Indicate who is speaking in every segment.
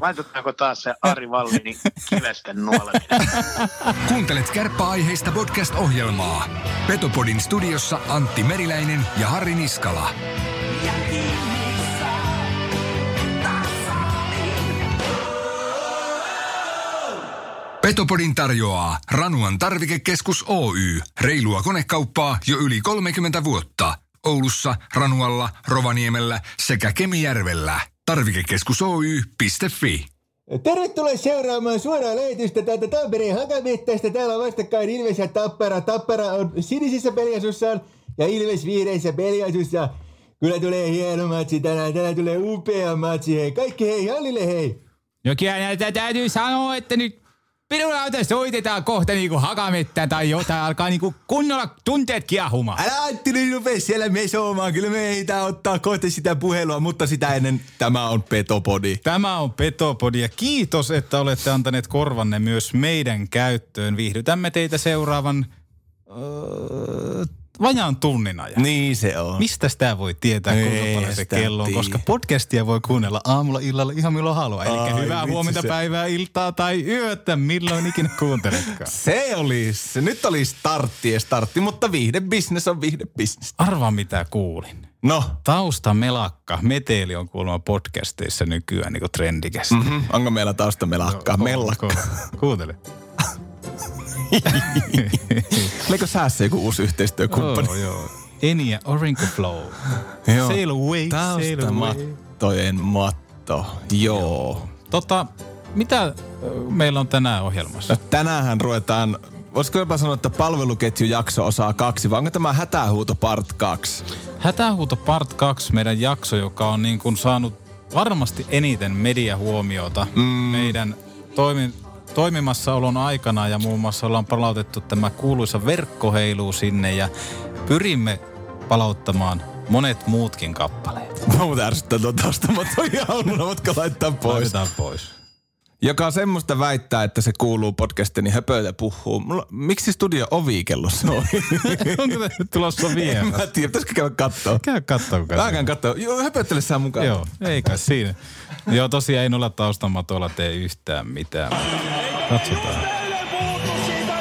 Speaker 1: Laitetaanko taas se Ari Vallini kivesten nuoleminen?
Speaker 2: Kuuntelet kärppäaiheista podcast-ohjelmaa. Petopodin studiossa Antti Meriläinen ja Harri Niskala. Petopodin tarjoaa Ranuan tarvikekeskus Oy. Reilua konekauppaa jo yli 30 vuotta. Oulussa, Ranualla, Rovaniemellä sekä Kemijärvellä. Tarvikekeskus Oy.fi.
Speaker 3: Tervetuloa seuraamaan suoraa lähetystä täältä Tampereen Hakamettästä. Täällä on vastakkain Ilves ja Tappara. Tappara on sinisissä peliasussaan ja Ilves viireissä peliasussa. Kyllä tulee hieno matsi tänään. Tänään tulee upea matsi. Hei, kaikki hei, hallille hei.
Speaker 4: No kyllä täytyy sanoa, että nyt Pirulauta soitetaan kohta niinku hakamettä tai jotain, alkaa niinku kunnolla tunteet kiehumaan.
Speaker 3: Älä Antti nyt rupea siellä mesomaan. Kyllä me ehditään ottaa kohta sitä puhelua, mutta sitä ennen tämä on Petopodi.
Speaker 4: Tämä on Petopodi ja kiitos, että olette antaneet korvanne myös meidän käyttöön. Viihdytämme teitä seuraavan öö, vajaan tunnin ajan.
Speaker 3: Niin se on.
Speaker 4: Mistä sitä voi tietää, kuinka
Speaker 3: Ei
Speaker 4: paljon se kello on, koska podcastia voi kuunnella aamulla, illalla, ihan milloin haluaa. Eli hyvää huomenta,
Speaker 3: se.
Speaker 4: päivää, iltaa tai yötä, milloin ikinä kuunteletkaan.
Speaker 3: Se oli, se nyt oli startti ja startti, mutta viihdebisnes on viihdebisnes.
Speaker 4: Arvaa mitä kuulin.
Speaker 3: No,
Speaker 4: Tausta melakka, meteli on kuulemma podcasteissa nykyään niin trendikästä.
Speaker 3: mm, onko meillä tausta melakkaa? Mellakka.
Speaker 4: Kuuntele.
Speaker 3: Oliko säässä joku uusi yhteistyökumppani?
Speaker 4: Joo, joo. Enia Orinco Flow.
Speaker 3: Joo.
Speaker 4: Sail away, sail away.
Speaker 3: Taustamattojen matto. Joo.
Speaker 4: Tota, mitä meillä on tänään ohjelmassa?
Speaker 3: No tänäänhän ruvetaan, voisiko jopa sanoa, että palveluketjujakso osaa kaksi, vai onko tämä hätähuuto part kaksi?
Speaker 4: Hätähuuto Part 2, meidän jakso, joka on niin kuin saanut varmasti eniten mediahuomiota mm. meidän toimi, toimimassaolon aikana ja muun muassa ollaan palautettu tämä kuuluisa verkkoheilu sinne ja pyrimme palauttamaan monet muutkin kappaleet.
Speaker 3: Mä ärsyttää tuon taustamattoja aamulla, voitko laittaa pois?
Speaker 4: Laitetaan pois.
Speaker 3: Joka semmoista väittää, että se kuuluu podcastiin, niin höpöillä puhuu. Mulla, miksi studio ovikello soi?
Speaker 4: Onko tämä nyt tulossa
Speaker 3: en
Speaker 4: vielä?
Speaker 3: mä tiedä, pitäisikö käydä kattoo?
Speaker 4: Käy kattoo,
Speaker 3: Mä käyn kattoo. Joo, höpöttele sä mukaan.
Speaker 4: Joo, ei kai siinä. Joo, tosiaan ei noilla taustamatoilla tee yhtään mitään. Katsotaan.
Speaker 5: Eilen puhuttu siitä,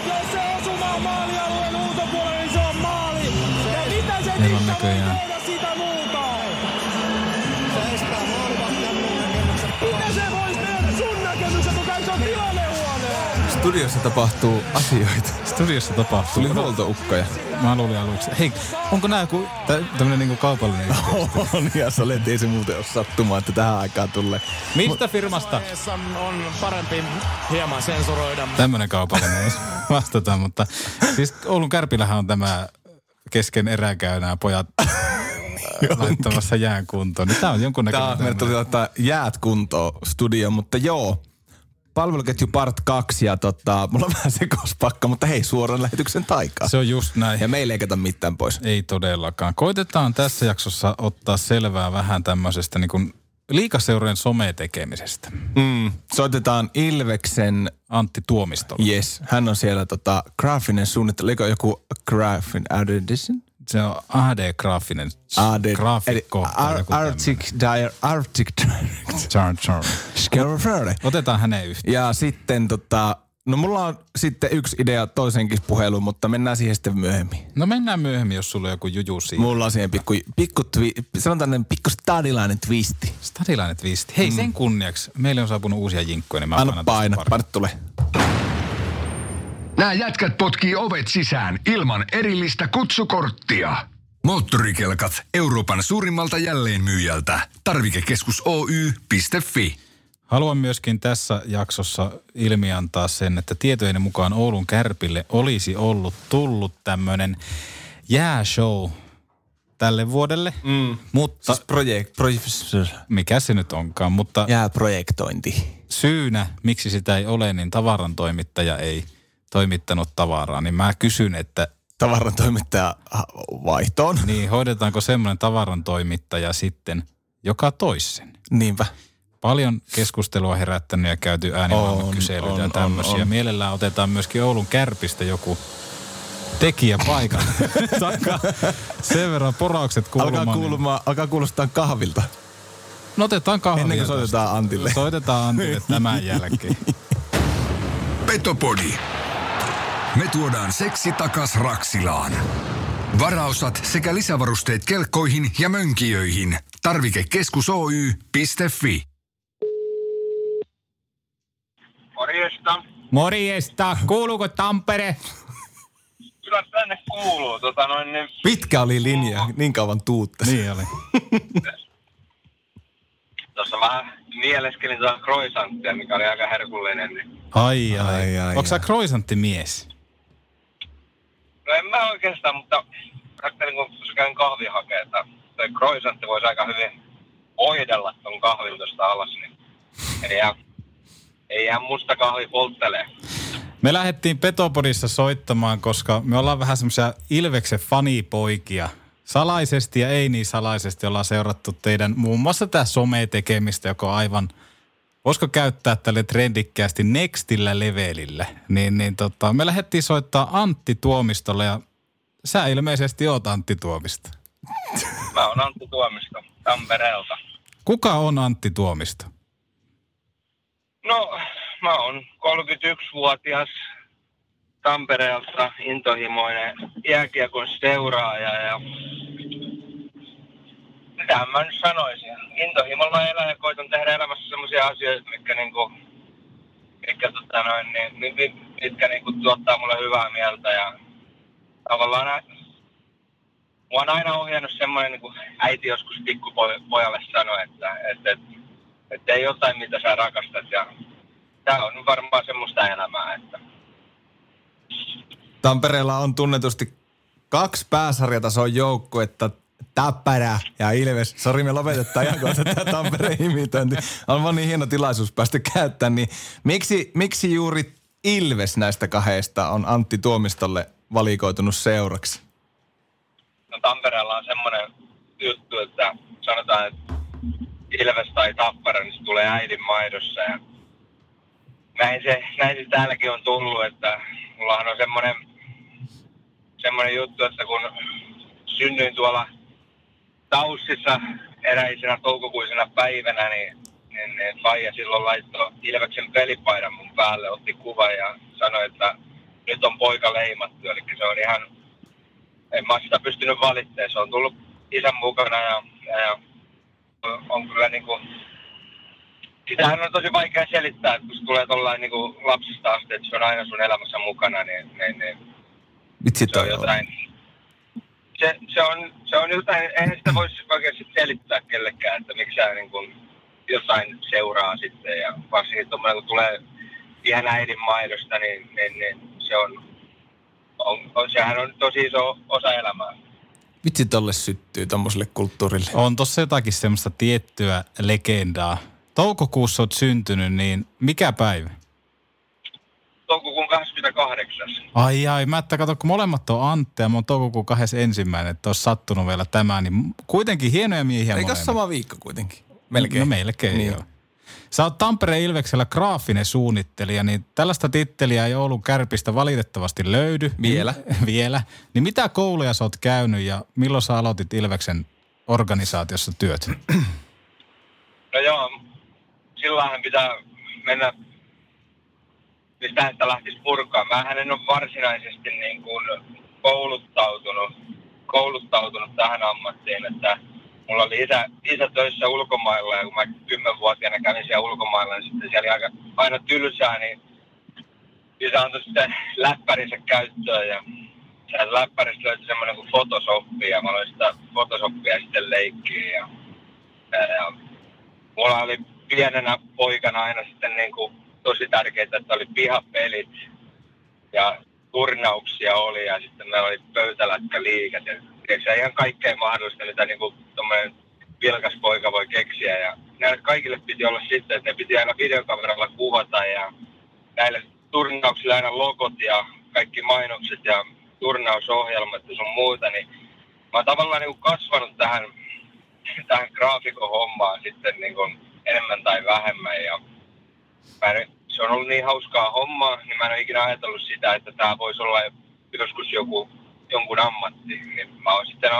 Speaker 3: Studiossa tapahtuu asioita.
Speaker 4: Studiossa tapahtuu.
Speaker 3: Tuli huoltoukkoja.
Speaker 4: Mä luulin aluksi. Hei, onko nää joku tä, tämmönen niinku kaupallinen yhteistyö?
Speaker 3: On, ja sä olet, ei se muuten ole sattumaa, että tähän aikaan tulee.
Speaker 4: Mistä firmasta?
Speaker 5: On parempi hieman sensuroida.
Speaker 4: Tämmönen kaupallinen ei vastata, mutta siis Oulun Kärpilähän on tämä kesken erääkäy nämä pojat laittamassa jään kuntoon. Niin tää on
Speaker 3: Tää
Speaker 4: jonkunnäköinen
Speaker 3: on, meidän tuli ottaa jäät kuntoon studio, mutta joo. Palveluketju part 2 ja tota, mulla on vähän sekospakka, mutta hei, suoran lähetyksen taikaa.
Speaker 4: Se on just näin.
Speaker 3: Ja meillä ei kato mitään pois.
Speaker 4: Ei todellakaan. Koitetaan tässä jaksossa ottaa selvää vähän tämmöisestä niin kuin liikaseurojen sometekemisestä.
Speaker 3: Mm, soitetaan Ilveksen,
Speaker 4: Antti Tuomistolla.
Speaker 3: yes, hän on siellä tota, graafinen suunnittelu, eikö joku graafin edition?
Speaker 4: Se on AD-graafinen
Speaker 3: AD,
Speaker 4: graafikko.
Speaker 3: Ar- Arctic, dire, Arctic Direct.
Speaker 4: Otetaan hänen yhteen.
Speaker 3: Ja sitten tota, no mulla on sitten yksi idea toisenkin puheluun, mutta mennään siihen sitten myöhemmin.
Speaker 4: No mennään myöhemmin, jos sulla on joku juju siinä.
Speaker 3: Mulla on siihen pikku, pikku twi, sanotaan tämmönen pikku stadilainen twisti.
Speaker 4: Stadilainen twisti. Hei, sen kunniaksi. Meille on saapunut uusia jinkkoja, niin mä
Speaker 3: Anna paina,
Speaker 4: pari.
Speaker 3: paina tulee.
Speaker 2: Nämä jätkät potkii ovet sisään ilman erillistä kutsukorttia. Moottorikelkat Euroopan suurimmalta jälleenmyyjältä. Tarvikekeskus Oy.fi.
Speaker 4: Haluan myöskin tässä jaksossa ilmiantaa sen, että tietojeni mukaan Oulun Kärpille olisi ollut tullut tämmöinen jääshow tälle vuodelle,
Speaker 3: Mm.
Speaker 4: mutta
Speaker 3: Siis projekt, projekt,
Speaker 4: mikä se nyt onkaan, mutta
Speaker 3: jää projektointi.
Speaker 4: syynä, miksi sitä ei ole, niin tavaran toimittaja ei toimittanut tavaraa, niin mä kysyn, että
Speaker 3: Tavaran toimittaja vaihtoon.
Speaker 4: niin hoidetaanko semmoinen tavaran toimittaja sitten, joka toisen?
Speaker 3: Niinpä.
Speaker 4: Paljon keskustelua herättänyt ja käyty äänimaailmakyselyitä ja tämmöisiä.
Speaker 3: on, on.
Speaker 4: Mielellään otetaan myöskin Oulun kärpistä joku tekijä. Takaa sen verran poraukset kuulumaan.
Speaker 3: Alkaa,
Speaker 4: niin-
Speaker 3: kuulumaan, alkaa kuulostaa kahvilta.
Speaker 4: No otetaan kahvia.
Speaker 3: Ennen kuin soitetaan Antille.
Speaker 4: Soitetaan Antille tämän jälkeen.
Speaker 2: Petopodi. Me tuodaan seksi takas Raksilaan. Varaosat sekä lisävarusteet kelkkoihin ja mönkijöihin. Tarvikekeskus Oy.fi.
Speaker 6: Morjesta.
Speaker 4: Morjesta, kuuluuko Tampere?
Speaker 6: Kyllä tänne kuuluu. Tota noin, niin,
Speaker 3: Pitkä oli linja, niin kauan tuutta.
Speaker 4: Niin oli.
Speaker 6: tuossa mä mieleskelin tuota croissanttia, mikä oli aika herkullinen. Niin.
Speaker 4: Ai ai.
Speaker 3: Ai, ai,
Speaker 4: Onko sä croissantti-mies?
Speaker 6: No en mä oikeastaan, mutta ajattelin, kun käyn kahvia hakea, että toi croissantti voisi aika hyvin oidella ton kahvin tuosta alas, niin ei jää, ei jää musta kahvi polttelee.
Speaker 4: Me lähdettiin Petopodissa soittamaan, koska me ollaan vähän semmoisia Ilveksen fanipoikia. Salaisesti ja ei niin salaisesti ollaan seurattu teidän muun muassa tämä some-tekemistä, joka on aivan, voisiko käyttää tälle trendikkäästi nextillä levelillä. Niin, niin tota, me lähdettiin soittaa Antti Tuomistolle ja sä ilmeisesti oot Antti Tuomisto.
Speaker 6: Mä oon Antti Tuomisto Tampereelta.
Speaker 4: Kuka on Antti Tuomisto?
Speaker 6: No, mä oon 31-vuotias Tampereelta intohimoinen jääkiekon seuraaja ja mitä mä nyt sanoisin. Intohimolla elän ja koitan tehdä elämässä sellaisia asioita, mitkä niinku, mitkä, tota noin, niin, mi- mi- mitkä niinku tuottaa mulle hyvää mieltä ja tavallaan mua on aina ohjannut semmoinen, niin kuin äiti joskus pikkupojalle sanoi, että, että, että, että ei jotain, mitä sä rakastat. Ja tämä on varmaan semmoista elämää, että
Speaker 3: Tampereella on tunnetusti kaksi pääsarjatason joukkuetta, Tappara ja Ilves. Sori, me lopetetaan ihan kohta tämä Tampereen imitointi. On vaan niin hieno tilaisuus päästä käyttämään. Niin miksi, miksi juuri Ilves näistä kahdesta on Antti Tuomistolle valikoitunut seuraksi?
Speaker 6: no Tampereella on semmoinen juttu, että sanotaan, että Ilves tai Tappara, niin se tulee äidin maidossa. Ja näin se, näin se täälläkin on tullut, että mullahan on semmoinen, semmoinen juttu, että kun synnyin tuolla Taussissa eräisenä toukokuisena päivänä, niin, niin, niin Faija silloin laittoi Ilveksen pelipaidan mun päälle, otti kuvan ja sanoi, että nyt on poika leimattu. Eli se on ihan, en mä sitä pystynyt valittamaan. Se on tullut isän mukana ja, ja, on kyllä niinku, sitähän on tosi vaikea selittää, että kun se tulee tuollain niinku lapsista asti, että se on aina sun elämässä mukana, niin, niin, niin
Speaker 3: Vitsi
Speaker 6: se on
Speaker 3: toi on.
Speaker 6: Se, se, on, se on jotain, eihän sitä voisi oikein sit selittää kellekään, että miksi sä niin kuin jotain seuraa sitten. Ja varsinkin tuommoinen, kun tulee ihan äidin maidosta, niin, niin, niin se on, on, on, sehän on tosi iso osa elämää.
Speaker 3: Vitsi tolle syttyy tommoselle kulttuurille.
Speaker 4: On tossa jotakin semmoista tiettyä legendaa. Toukokuussa oot syntynyt, niin mikä päivä?
Speaker 6: Toukokuun 28.
Speaker 4: Ai ai, mä että kato, kun molemmat on Antti ja mä oon toukokuun ensimmäinen, että olisi sattunut vielä tämä, niin kuitenkin hienoja miehiä
Speaker 3: Eikä
Speaker 4: molemmat.
Speaker 3: sama viikko kuitenkin. Melkein.
Speaker 4: No melkein,
Speaker 3: Niin.
Speaker 4: niin. joo. Sä oot Tampereen Ilveksellä graafinen suunnittelija, niin tällaista titteliä ei Oulun kärpistä valitettavasti löydy.
Speaker 3: Vielä.
Speaker 4: Vielä. Niin mitä kouluja sä oot käynyt ja milloin sä aloitit Ilveksen organisaatiossa työt?
Speaker 6: No joo, silloinhan pitää mennä, mistä että lähtisi purkaa. Mähän en ole varsinaisesti niin kuin kouluttautunut, kouluttautunut tähän ammattiin, että mulla oli isä, isä töissä ulkomailla ja kun mä kymmenvuotiaana kävin siellä ulkomailla, niin sitten siellä oli aika, aina tylsää, niin isä antoi sitten läppärinsä käyttöön ja sieltä läppäristä löytyi semmoinen kuin Photoshoppi ja mä aloin sitä Photoshopia sitten leikkiä ja, ja, ja mulla oli pienenä poikana aina sitten niin kuin tosi tärkeää, että oli pihapelit ja turnauksia oli ja sitten meillä oli pöytälätkäliikat ja ihan kaikkea mahdollista, mitä niin kuin vilkas poika voi keksiä. Ja näille kaikille piti olla sitten, että ne piti aina videokameralla kuvata ja näille turnauksille aina logot ja kaikki mainokset ja turnausohjelmat ja sun muuta, niin mä oon tavallaan niin kuin kasvanut tähän, tähän graafikon sitten niin kuin enemmän tai vähemmän. Ja mä en, se on ollut niin hauskaa hommaa, niin mä en ole ikinä ajatellut sitä, että tämä voisi olla joskus joku, jonkun ammatti. Niin mä oon sitten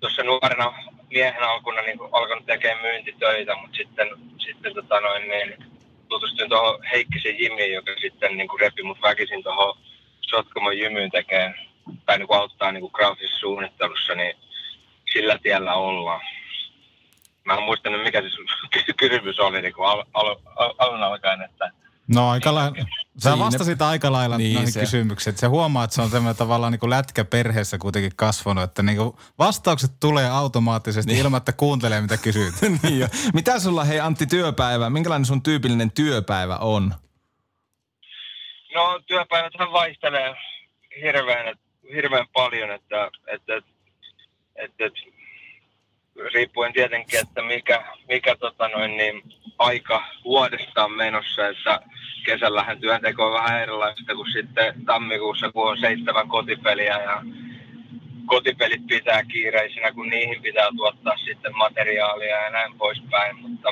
Speaker 6: tuossa nuorena miehen alkuna niin alkanut tekemään myyntitöitä, mutta sitten, sitten tota noin, niin tutustuin tuohon Heikkisen Jimiin, joka sitten niin kuin repi mut väkisin tuohon Sotkamon jymyyn tekemään, tai niin kuin auttaa niin graafisessa suunnittelussa, niin sillä tiellä ollaan. Mä en muistanut, mikä se sun kysymys oli niin kuin al, al, al, alun alkaen, että
Speaker 4: No aika lailla, sä
Speaker 3: Siinä-
Speaker 4: vastasit aika lailla
Speaker 3: Niin,
Speaker 4: niin noihin
Speaker 3: se-
Speaker 4: kysymyksiin. Se huomaa, että se on semmoinen tavallaan niin kuin lätkä perheessä kuitenkin kasvanut, että niin kuin vastaukset tulee automaattisesti ilman, että kuuntelee mitä kysyt.
Speaker 3: niin jo. Mitä sulla, hei Antti, työpäivä? Minkälainen sun tyypillinen työpäivä on?
Speaker 6: No työpäiväthän vaihtelee hirveän, hirveän paljon, että, että, että, että riippuen tietenkin, että mikä, mikä tota noin, niin aika vuodesta on menossa, että kesällähän työnteko on vähän erilaista kuin sitten tammikuussa, kun on seitsemän kotipeliä ja kotipelit pitää kiireisinä, kun niihin pitää tuottaa sitten materiaalia ja näin poispäin, mutta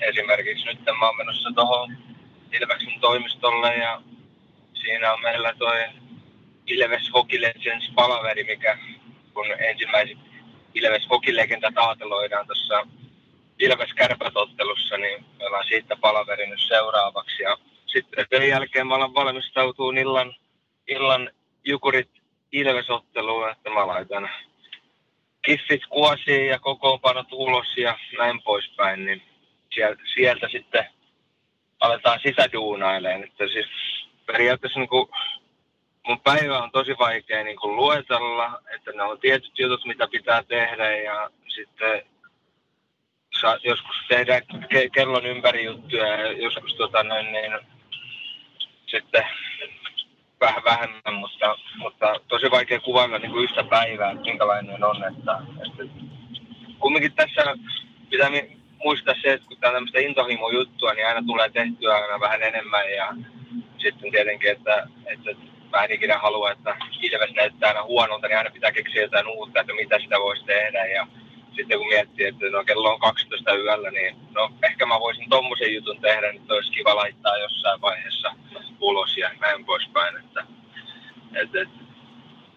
Speaker 6: esimerkiksi nyt mä oon menossa tuohon Ilveksen toimistolle ja siinä on meillä toi Ilves Hockey Legends palaveri, mikä kun ensimmäiset Ilves Hockey Legenda taateloidaan tuossa Ilves Kärpätottelussa, niin me ollaan siitä palaveri nyt seuraavaksi. Ja sitten sen jälkeen mä alan valmistautua illan, illan Jukurit Ilves-otteluun, että mä laitan kiffit kuosiin ja kokoonpanot ulos ja näin poispäin, niin sieltä, sieltä sitten aletaan sitä duunailemaan. Että siis periaatteessa niin kuin mun päivä on tosi vaikea niin kuin luetella, että ne on tietyt jutut, mitä pitää tehdä ja sitten saa joskus tehdä ke- kellon ympäri juttuja ja joskus tota noin, niin, sitten vähän vähemmän, mutta, mutta tosi vaikea kuvailla niin kuin yhtä päivää, että minkälainen on. Että, että kumminkin tässä pitää muistaa se, että kun tämä on tämmöistä intohimo-juttua, niin aina tulee tehtyä aina vähän enemmän ja sitten tietenkin, että, että mä en ikinä halua, että Ilves näyttää aina huonolta, niin aina pitää keksiä jotain uutta, että mitä sitä voisi tehdä ja sitten kun miettii, että no kello on 12 yöllä, niin no ehkä mä voisin tommosen jutun tehdä, niin olisi kiva laittaa jossain vaiheessa ulos ja näin poispäin, että, että, että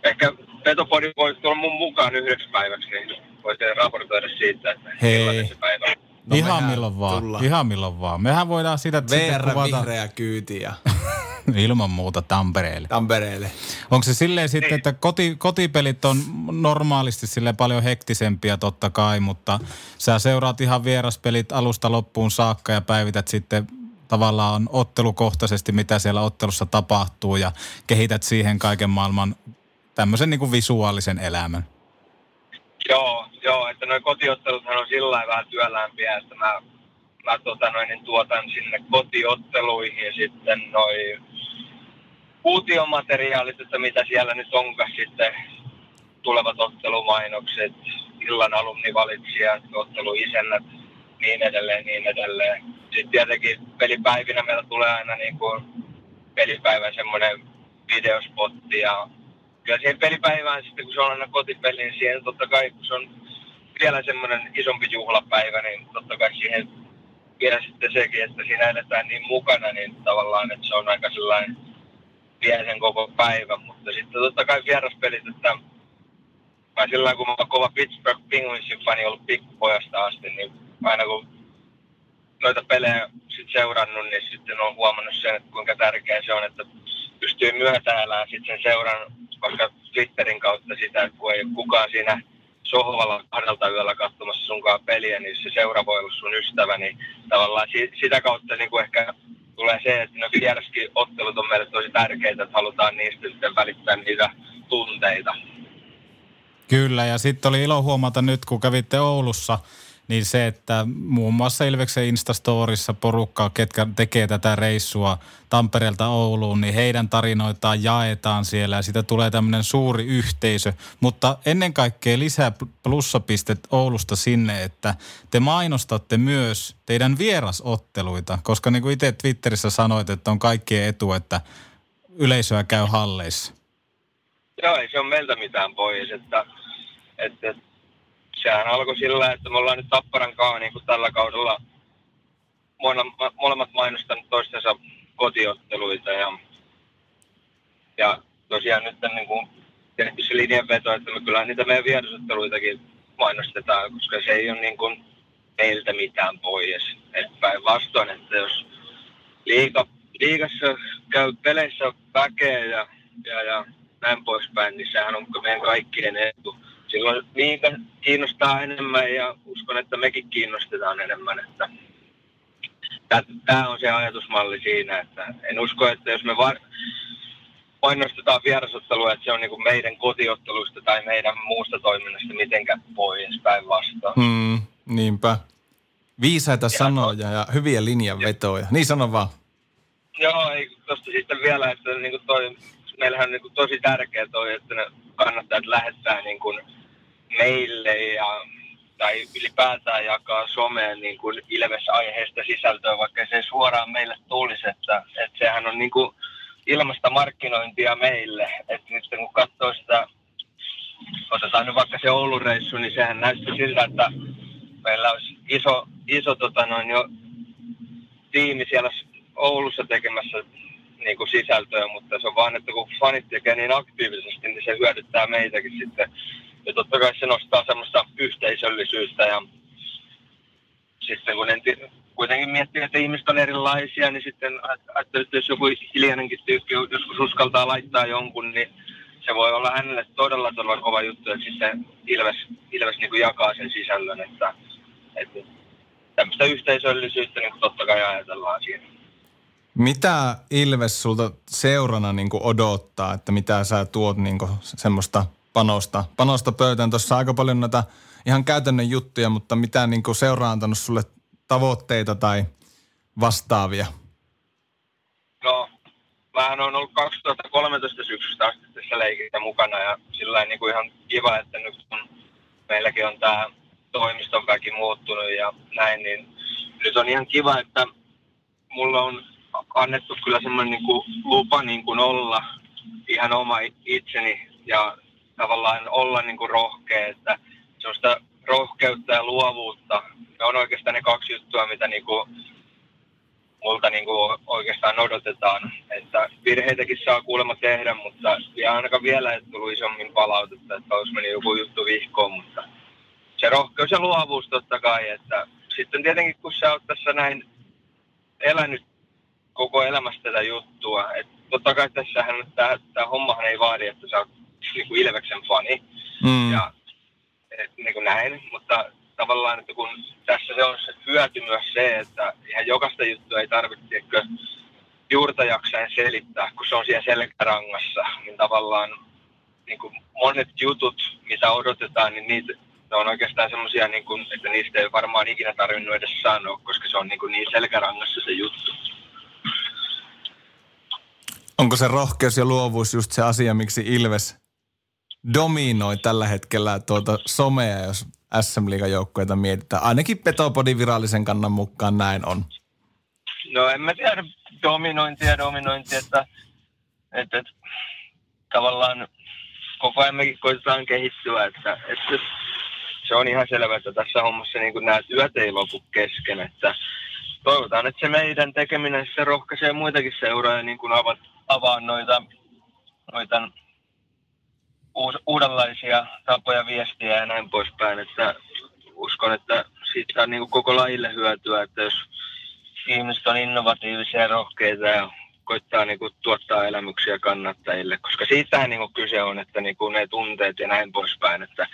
Speaker 6: ehkä Petopodi voi tulla mun mukaan yhdeksi päiväksi, niin voitte raportoida siitä, että
Speaker 4: Hei.
Speaker 6: millainen se päivä on.
Speaker 3: No
Speaker 4: ihan
Speaker 3: mehän
Speaker 4: milloin vaan,
Speaker 3: tullaan.
Speaker 4: ihan milloin vaan. Mehän voidaan sitä sitten
Speaker 3: VR
Speaker 4: kuvata
Speaker 3: vihreä kyyti ja
Speaker 4: ilman muuta Tampereelle.
Speaker 3: Tampereelle.
Speaker 4: Onko se silleen sitten,
Speaker 6: Niin.
Speaker 4: että koti, kotipelit on normaalisti sille paljon hektisempiä totta kai, mutta sä seuraat ihan vieraspelit alusta loppuun saakka ja päivität sitten tavallaan ottelukohtaisesti, mitä siellä ottelussa tapahtuu ja kehität siihen kaiken maailman tämmöisen niin kuin visuaalisen elämän.
Speaker 6: Joo, joo, että noi kotiotteluthan on sillä lailla vähän työlämpiä, että mä, mä tota noin, niin tuotan sinne kotiotteluihin ja sitten noi uutiomateriaalit, että mitä siellä nyt onkaan sitten tulevat ottelumainokset, illan alumnivalitsijat, otteluisännät, niin edelleen, niin edelleen. Sitten tietenkin pelipäivinä meillä tulee aina niin kuin pelipäivän semmoinen videospotti ja kyllä siihen pelipäivään sitten, kun se on aina kotipeli, niin siihen totta kai, kun se on vielä semmoinen isompi juhlapäivä, niin totta kai siihen vielä sitten sekin, että siinä eletään niin mukana, niin tavallaan, että se on aika sellainen vie sen koko päivän, mutta sitten totta kai vieraspelit, että mä sillä kun mä oon kova Pittsburgh Penguinsin fani ollut pikkupojasta asti, niin aina kun noita pelejä sit seurannut, niin sitten on huomannut sen, että kuinka tärkeää se on, että pystyy myötäilään sitten sen seuran vaikka Twitterin kautta sitä, että kun ei kukaan siinä sohvalla kahdelta yöllä katsomassa sunkaan peliä, niin se seura voi olla sun ystävä, niin tavallaan si- sitä kautta niin kuin ehkä tulee se, että ne vieraskin ottelut on meille tosi tärkeitä, että halutaan niistä sitten välittää niitä tunteita.
Speaker 4: Kyllä, ja sitten oli ilo huomata nyt, kun kävitte Oulussa, niin se, että muun muassa Ilveksen Instastorissa porukkaa, ketkä tekee tätä reissua Tampereelta Ouluun, niin heidän tarinoitaan jaetaan siellä ja siitä tulee tämmöinen suuri yhteisö. Mutta ennen kaikkea lisää plussapistet Oulusta sinne, että te mainostatte myös teidän vierasotteluita, koska niin kuin itse Twitterissä sanoit, että on kaikkien etu, että yleisöä käy halleissa.
Speaker 6: Joo, ei se ole meiltä mitään pois, että, että sehän alkoi sillä, että me ollaan nyt Tapparan kanssa niin kuin tällä kaudella molemmat mainostanut toistensa kotiotteluita ja, ja tosiaan nyt niin kuin tehty se linjanveto, että me kyllä niitä meidän vierasotteluitakin mainostetaan, koska se ei ole niin kuin meiltä mitään pois. Päinvastoin, että jos liiga, liigassa käy peleissä väkeä ja, ja, ja näin poispäin, niin sehän on meidän kaikkien etu. Silloin liiga kiinnostaa enemmän ja uskon, että mekin kiinnostetaan enemmän. Että tämä on se ajatusmalli siinä, että en usko, että jos me var- painostetaan vierasottelua, että se on niin meidän kotiotteluista tai meidän muusta toiminnasta mitenkään pois päinvastoin.
Speaker 3: Hmm, niinpä. Viisaita ja sanoja ja hyviä linjanvetoja. Niin sano vaan.
Speaker 6: Joo, ei tosta sitten vielä, että niin kuin toi, meillähän on niin kuin tosi tärkeää toi, että ne kannattajat lähettää niin kuin meille ja tai ylipäätään jakaa someen niin kuin Ilves-aiheesta sisältöä, vaikka se suoraan meille tulisi, että, että sehän on niin kuin ilmasta markkinointia meille. Että nyt kun katsoo sitä, otetaan nyt vaikka se Oulun reissu, niin sehän näytti siltä, että meillä olisi iso, iso tota noin jo tiimi siellä Oulussa tekemässä niin kuin sisältöä, mutta se on vaan, että kun fanit tekee niin aktiivisesti, niin se hyödyttää meitäkin sitten. Ja totta kai se nostaa semmoista yhteisöllisyyttä ja sitten kun en kuitenkin miettii, että ihmiset on erilaisia, niin sitten ajattelee, että jos joku hiljainenkin tyyppi joskus uskaltaa laittaa jonkun, niin se voi olla hänelle todella todella kova juttu, että sitten Ilves, Ilves niin kuin jakaa sen sisällön, että, että tämmöistä yhteisöllisyyttä niin totta kai ajatellaan siinä.
Speaker 3: Mitä Ilves sulta seurana niin odottaa, että mitä sä tuot niin semmoista panosta, panosta pöytään? Tuossa aika paljon näitä ihan käytännön juttuja, mutta mitä niin kuin seura antanut sulle tavoitteita tai vastaavia?
Speaker 6: No, vähän on ollut 2013 syksystä asti tässä leikissä mukana ja sillä niin kuin ihan kiva, että nyt kun meilläkin on tämä toimiston väki muuttunut ja näin, niin nyt on ihan kiva, että mulla on annettu kyllä semmoinen niin lupa niin kuin olla ihan oma itseni ja tavallaan olla niin kuin rohkea, että sellaista rohkeutta ja luovuutta, ne on oikeastaan ne kaksi juttua, mitä niin kuin multa niin kuin oikeastaan odotetaan. Että virheitäkin saa kuulemma tehdä, mutta ja ainakaan vielä ei tullut isommin palautetta, että olisi mennyt joku juttu vihkoon, mutta se rohkeus ja luovuus totta kai, että sitten tietenkin kun sä oot tässä näin elänyt koko elämästä tätä juttua, että totta kai tässähän tämä, tämä hommahan ei vaadi, että sä oot niin kuin Ilveksen fani, mm. ja et, niin kuin näin, mutta tavallaan, että kun tässä se on se hyöty myös se, että ihan jokaista juttua ei tarvitse juurta jaksain selittää, kun se on siellä selkärangassa, niin tavallaan niin kuin monet jutut, mitä odotetaan, niin niitä, ne on oikeastaan semmoisia, niin kuin, että niistä ei varmaan ikinä tarvinnut edes sanoa, koska se on niin, kuin niin selkärangassa se juttu.
Speaker 3: Onko se rohkeus ja luovuus just se asia, miksi Ilves dominoi tällä hetkellä tuota somea, jos SM joukkueita mietitään. Ainakin Petopodin virallisen kannan mukaan näin on.
Speaker 6: No en mä tiedä dominointia dominointia, että, että, että tavallaan koko ajan mekin koitetaan kehittyä, että, että se on ihan selvä, että tässä hommassa niin nämä työt ei lopu kesken, että toivotaan, että se meidän tekeminen se rohkaisee muitakin seuroja niin kuin avaa noita, noita uus, uudenlaisia tapoja viestiä ja näin poispäin, että uskon, että siitä on niin kuin koko lajille hyötyä, että jos ihmiset on innovatiivisia ja rohkeita ja koittaa niin kuin tuottaa elämyksiä kannattajille, koska siitähän niin kuin kyse on, että niin kuin ne tunteet ja näin poispäin, että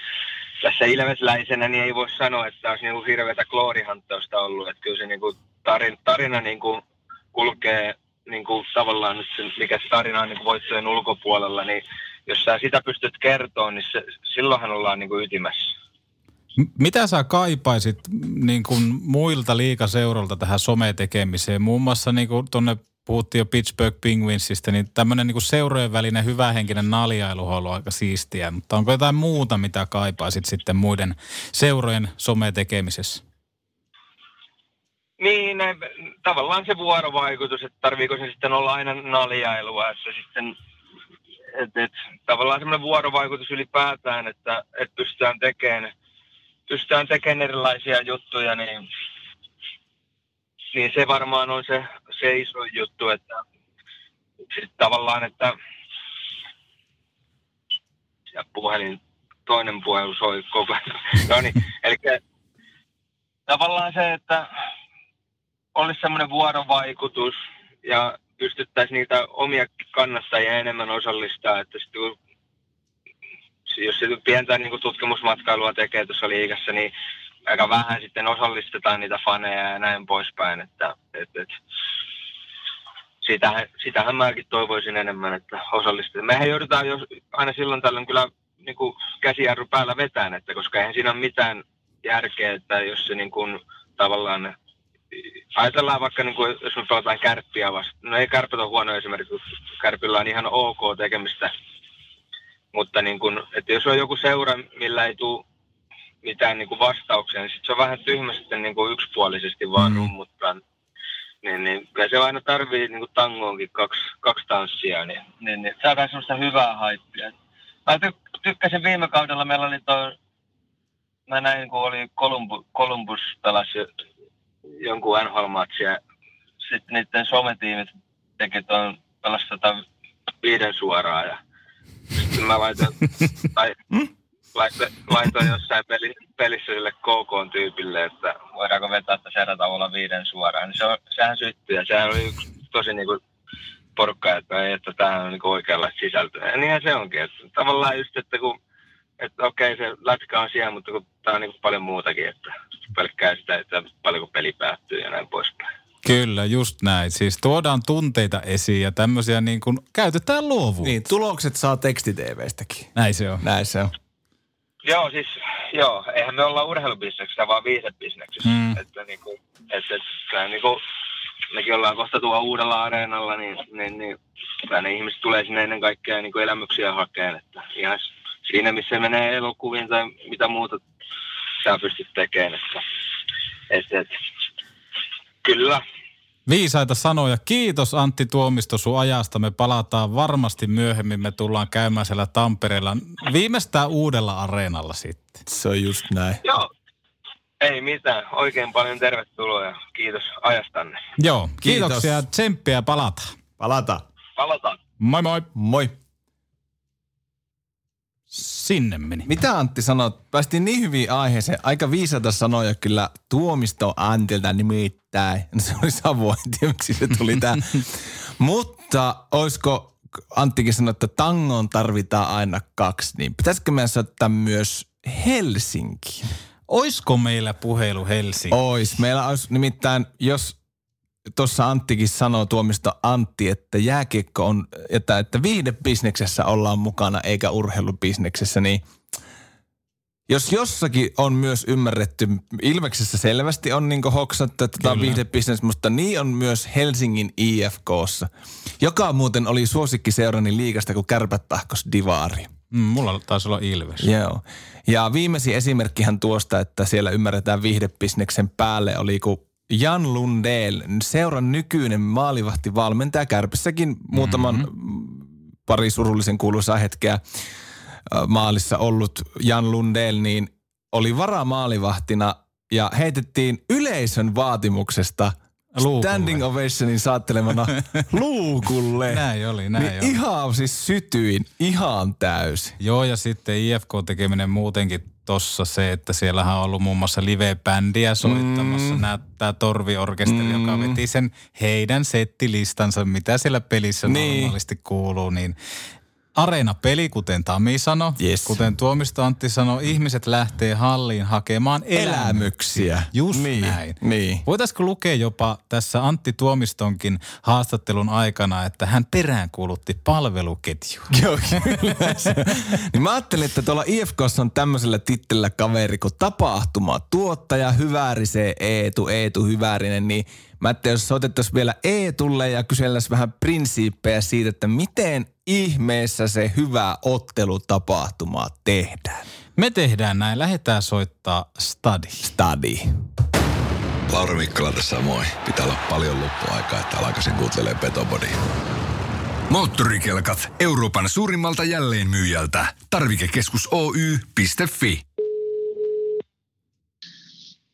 Speaker 6: tässä ilmesläisenä niin ei voi sanoa, että olisi niin kuin hirveätä kloorihanttausta ollut, että kyllä se niin kuin tarina, tarina niin kuin kulkee niin kuin tavallaan nyt se, mikä se tarina on niin kuin voittojen ulkopuolella, niin jos sä sitä pystyt kertoa, niin se, silloinhan ollaan niin kuin ytimessä.
Speaker 4: M- Mitä sä kaipaisit niin kuin muilta liikaseuralta tähän sometekemiseen? Muun muassa niin kuin tuonne puhuttiin jo Pittsburgh Penguinsista, niin tämmöinen niin seurojen välinen hyvähenkinen naljailu on ollut aika siistiä. Mutta onko jotain muuta, mitä kaipaisit sitten muiden seurojen sometekemisessä?
Speaker 6: Niin, näin, tavallaan se vuorovaikutus, että tarviiko se sitten olla aina naljailua, että sitten et, et, tavallaan semmoinen vuorovaikutus ylipäätään, että et pystytään tekemään pystytään tekemään erilaisia juttuja, niin, niin se varmaan on se, se iso juttu, että sit tavallaan, että ja puhelin, toinen puhelu soi koko ajan. No niin, eli tavallaan se, että olisi semmoinen vuorovaikutus ja pystyttäisiin niitä omia kannattajia enemmän osallistaa, että sit, jos se pientä niin kuin tutkimusmatkailua tekee tuossa liigassa, niin aika vähän sitten osallistetaan niitä faneja ja näin poispäin, että et, et, sitähän, sitähän mäkin toivoisin enemmän, että osallistetaan. Mehän joudutaan jos, aina silloin tällöin kyllä niin kuin käsijarru päällä vetään, että koska eihän siinä ole mitään järkeä, että jos se niin kuin, tavallaan ajatellaan vaikka, niin kuin, jos me pelataan kärppiä vasta. No ei kärpät ole huono esimerkki, kun kärpillä on ihan ok tekemistä. Mutta niin kuin, että jos on joku seura, millä ei tule mitään niin kuin vastauksia, niin sit se on vähän tyhmä sitten niin kuin yksipuolisesti vaan mm. rummuttaa. Niin, niin kyllä se aina tarvii niin kuin tangoonkin kaksi, kaksi tanssia, niin, niin, niin saadaan semmoista hyvää haippia. Mä ty- tykkäsin viime kaudella, meillä oli toi, mä näin kun oli Columbus, Columbus pelasi jonkun NHL-matsia. Sitten niiden sometiimit teki tuon pelasi tota viiden suoraan ja sitten mä laitoin, tai, laitoin, laitoin jossain peli, pelissä sille KK-tyypille, että voidaanko vetää tässä erätauolla viiden suoraan. Niin se on, sehän syttyi ja sehän oli yksi tosi niinku porukka, että ei, että tämähän on niinku oikeanlaista sisältöä. Ja niinhän se onkin. Että tavallaan just, että kun että okei se lätkä on siellä, mutta kun tämä on niin paljon muutakin, että pelkkää sitä, että paljonko peli päättyy ja näin poispäin.
Speaker 4: Kyllä, just näin. Siis tuodaan tunteita esiin ja tämmöisiä niin kuin käytetään luovuutta.
Speaker 3: Niin, tulokset saa tekstiteevestäkin.
Speaker 4: Näin se on.
Speaker 3: Näin se on.
Speaker 6: Joo, siis joo, eihän me olla urheilubisneksessä, vaan viihdebisneksessä.
Speaker 4: Mm.
Speaker 6: Että niinku, että, että niinku, mekin ollaan kohta tuolla uudella areenalla, niin, niin, niin ne ihmiset tulee sinne ennen kaikkea niin kuin elämyksiä hakeen. Että ihan siinä, missä menee elokuviin tai mitä muuta sä pystyt tekemään. Että, että, että, kyllä,
Speaker 4: Viisaita sanoja. Kiitos Antti Tuomisto sun ajasta. Me palataan varmasti myöhemmin. Me tullaan käymään siellä Tampereella viimeistään uudella areenalla sitten.
Speaker 3: Se on just näin.
Speaker 6: joo. Ei mitään. Oikein paljon tervetuloa ja kiitos ajastanne.
Speaker 4: Joo,
Speaker 3: Kiitos.
Speaker 4: kiitoksia ja tsemppiä ja palataan.
Speaker 3: Palata.
Speaker 6: Palataan.
Speaker 4: Moi moi.
Speaker 3: Moi.
Speaker 4: Sinne meni.
Speaker 3: Mitä Antti sanot? Päästiin niin hyvin aiheeseen. Aika viisaita sanoja kyllä tuomisto Antilta nimittäin. No se oli Savo, en tiedä miksi se tuli tää. Mutta olisiko Anttikin sanoi, että tangoon tarvitaan aina kaksi, niin pitäisikö meidän soittaa myös Helsinkiin?
Speaker 4: Oisko meillä puhelu Helsinki?
Speaker 3: Ois. Meillä olisi nimittäin, jos tuossa Anttikin sanoo tuomista Antti, että jääkiekko on, että, että viihdebisneksessä ollaan mukana eikä urheilubisneksessä, niin jos jossakin on myös ymmärretty, Ilveksessä selvästi on niin hoksattu, että tämä on viihdebisnes, mutta niin on myös Helsingin IFKssa, joka muuten oli suosikkiseurani liigasta, kun kärpät tahkos divaari.
Speaker 4: Mm, mulla taisi olla Ilves.
Speaker 3: Joo. Ja viimeisin esimerkkihän tuosta, että siellä ymmärretään viihdebisneksen päälle, oli kun Jan Lundell, seuran nykyinen maalivahti valmentaja Kärpissäkin muutaman mm-hmm. pari surullisen kuuluisaa hetkeä äh, maalissa ollut Jan Lundell, niin oli varamaalivahtina ja heitettiin yleisön vaatimuksesta
Speaker 4: Luukulle.
Speaker 3: standing ovationin saattelemana luukulle.
Speaker 4: Näin oli, näin
Speaker 3: niin
Speaker 4: oli.
Speaker 3: ihan siis sytyin ihan täysin.
Speaker 4: Joo, ja sitten IFK-tekeminen muutenkin tossa se, että siellähän on ollut muun muassa live-bändiä soittamassa. Mm. Tämä Torvi-orkesteri, mm. joka veti sen heidän settilistansa, mitä siellä pelissä
Speaker 3: Niin.
Speaker 4: normaalisti kuuluu, niin areenapeli, kuten Tami sanoi.
Speaker 3: Yes.
Speaker 4: Kuten Tuomisto Antti sanoi, ihmiset lähtee halliin hakemaan elämyksiä.
Speaker 3: Elämyksiä.
Speaker 4: Just
Speaker 3: niin,
Speaker 4: näin.
Speaker 3: Niin.
Speaker 4: Voitaisiko lukea jopa tässä Antti Tuomistonkin haastattelun aikana, että hän peräänkuulutti palveluketjua?
Speaker 3: Joo, kyllä niin mä ajattelin, että tuolla IFKssa on tämmöisellä tittelillä kaveri kuin tapahtuma tuottaja Hyvärisee Eetu, Eetu Hyvärinen, niin mä ajattelin, jos soitettaisiin vielä Eetulle ja kyselläisiin vähän prinsiippejä siitä, että miten ihmeessä se hyvä ottelutapahtuma tehdään.
Speaker 4: Me tehdään näin, lähdetään soittaa stadi.
Speaker 3: Stadi.
Speaker 7: Lauri Mikkala tässä moi. Pitää olla paljon loppuaikaa, että alkaisin kuuntelee Petobodia.
Speaker 2: Moottorikelkat Euroopan suurimmalta jälleenmyyjältä. Tarvikekeskus Oy.fi.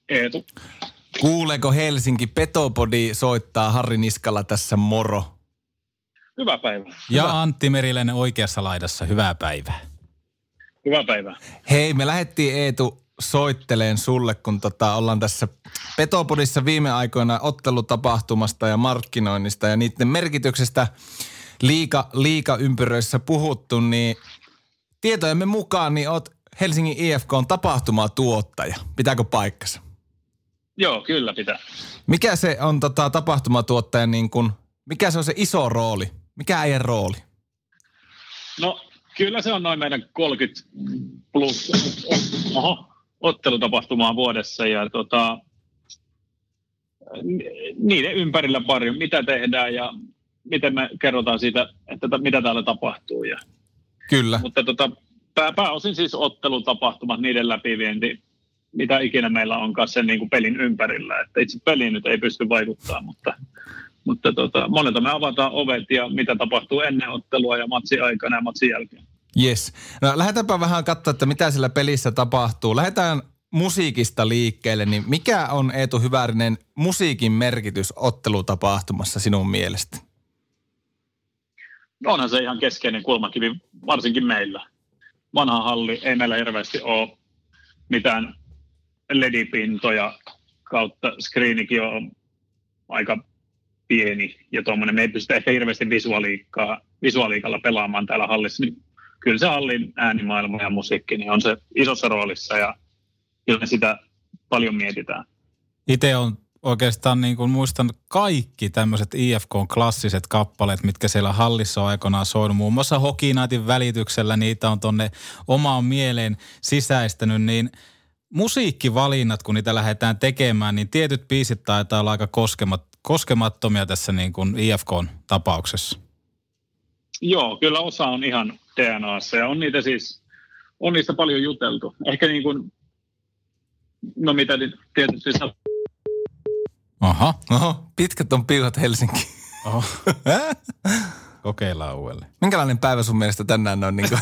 Speaker 8: Eetu.
Speaker 3: Kuuleeko Helsinki Petopodi soittaa Harri Niskala tässä moro?
Speaker 8: Hyvää päivää.
Speaker 4: Ja Antti Meriläinen oikeassa laidassa, hyvää päivää.
Speaker 8: Hyvää päivää.
Speaker 3: Hei, me lähdettiin Eetu soitteleen sulle, kun tota, ollaan tässä Petopodissa viime aikoina ottelutapahtumasta ja markkinoinnista ja niiden merkityksestä liika, liika ympyröissä puhuttu, niin tietojemme mukaan niin oot Helsingin IFK on tapahtumatuottaja. Pitääkö paikkansa?
Speaker 8: Joo, kyllä pitää.
Speaker 3: Mikä se on tota, tapahtumatuottajan niin kun, mikä se on se iso rooli? Mikä äijän rooli?
Speaker 8: No, kyllä se on noin meidän 30 plus oho, ottelutapahtumaa vuodessa ja tota, niiden ympärillä paljon, mitä tehdään ja miten me kerrotaan siitä, että mitä täällä tapahtuu. Ja,
Speaker 3: Kyllä.
Speaker 8: mutta tota, pää, pääosin siis ottelutapahtumat, niiden läpivienti, mitä ikinä meillä onkaan sen niin kuin pelin ympärillä. Että itse peliin nyt ei pysty vaikuttamaan, mutta, mutta tota, monelta me avataan ovet ja mitä tapahtuu ennen ottelua ja matsin aikana ja matsin jälkeen.
Speaker 3: Yes. No lähdetäänpä vähän katsoa, että mitä sillä pelissä tapahtuu. Lähdetään musiikista liikkeelle, niin mikä on Eetu Hyvärinen musiikin merkitys ottelutapahtumassa sinun mielestä?
Speaker 8: No onhan se ihan keskeinen kulmakivi, varsinkin meillä. Vanha halli, ei meillä hirveästi ole mitään ledipintoja kautta screenikin on aika pieni ja tuommoinen. Me ei pystytä ehkä hirveästi visuaaliikkaa, visuaaliikalla pelaamaan täällä hallissa. Niin kyllä se hallin äänimaailma ja musiikki niin on se isossa roolissa ja kyllä sitä paljon mietitään.
Speaker 4: Itse on oikeastaan niin kuin muistan kaikki tämmöiset IFK-klassiset kappaleet, mitkä siellä hallissa on aikanaan soinut. Muun muassa Hockey Nightin välityksellä niitä on tonne omaan mieleen sisäistänyt, niin musiikkivalinnat, kun niitä lähdetään tekemään, niin tietyt biisit taitaa olla aika koskemat, koskemattomia tässä niin kuin IFK-tapauksessa.
Speaker 8: Joo, kyllä osa on ihan DNAssa ja on niitä siis, on niistä paljon juteltu. Ehkä niin kuin, no mitä tietysti sä
Speaker 4: Aha.
Speaker 3: Oho, pitkät on piuhat Helsinki.
Speaker 4: Oho. Kokeillaan uudelleen.
Speaker 3: Minkälainen päivä sun mielestä tänään on? Niin kuin...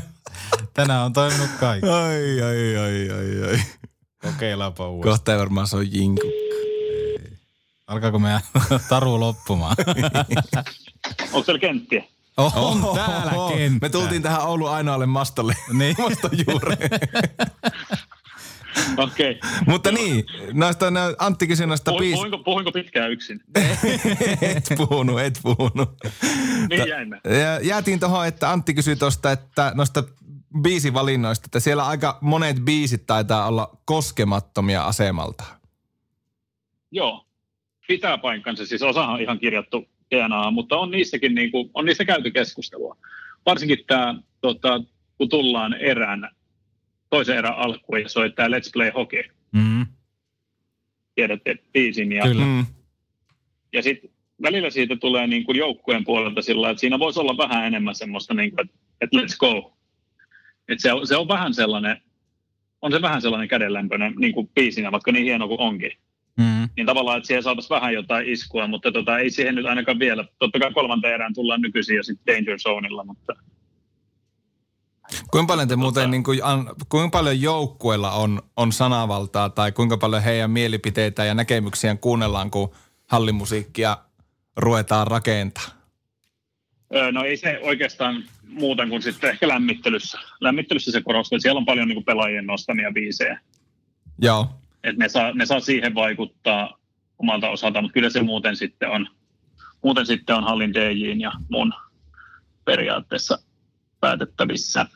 Speaker 4: Tänään on toiminut kaikki.
Speaker 3: ai, ai, ai, ai, ai.
Speaker 4: Kokeillaanpa uudestaan.
Speaker 3: Kohta ei varmaan se on jinku.
Speaker 4: Alkaako meidän taru loppumaan?
Speaker 8: onko siellä kenttiä?
Speaker 4: Oh, on täällä kenttä.
Speaker 3: Me tultiin tähän Oulun ainoalle mastolle.
Speaker 4: Niin.
Speaker 3: Maston juureen.
Speaker 8: Okei. Okay.
Speaker 3: Mutta niin, noista nää- Antti kysyi noista
Speaker 8: Puhuin,
Speaker 3: biis...
Speaker 8: puhuinko, puhuinko pitkään yksin?
Speaker 3: et puhunut, et puhunut.
Speaker 8: Niin jäimme.
Speaker 3: Ja jäätiin tuohon, että Antti kysyi tuosta, että noista biisivalinnoista, että siellä aika monet biisit taitaa olla koskemattomia asemalta.
Speaker 8: Joo, pitää paikkansa. Siis osahan on ihan kirjattu DNA, mutta on niissäkin niin kuin, on niistä käyty keskustelua. Varsinkin tämä, tota, kun tullaan erään, toisen erän alkuun ja soi tämä Let's Play Hockey.
Speaker 4: Mm,
Speaker 8: Tiedätte biisin. Ja,
Speaker 4: Kyllä.
Speaker 3: Mm.
Speaker 8: ja sitten välillä siitä tulee niin kuin joukkueen puolelta sillä, että siinä voisi olla vähän enemmän semmoista, niin kuin, että, että let's go. Että se, on, se on vähän sellainen, on se vähän sellainen kädenlämpöinen niin kuin biisinä, vaikka niin hieno kuin onkin.
Speaker 4: mm.
Speaker 8: niin tavallaan, että siihen saataisiin vähän jotain iskua, mutta tota, ei siihen nyt ainakaan vielä. Totta kai kolmanteen erään tullaan nykyisin jo sitten Danger Zoneilla, mutta
Speaker 3: Kuinka paljon te muuten, niin kuin, an, kuinka paljon joukkueella on, on sanavaltaa tai kuinka paljon heidän mielipiteitä ja näkemyksiään kuunnellaan, kun hallimusiikkia ruvetaan rakentaa?
Speaker 8: öö, no ei se oikeastaan muuten kuin sitten ehkä lämmittelyssä. Lämmittelyssä se korostuu, siellä on paljon niin kuin pelaajien nostamia biisejä.
Speaker 3: Joo.
Speaker 8: Että ne saa, ne saa siihen vaikuttaa omalta osalta, mutta kyllä se muuten sitten on, muuten sitten on hallin DJin ja mun, periaatteessa päätettävissä.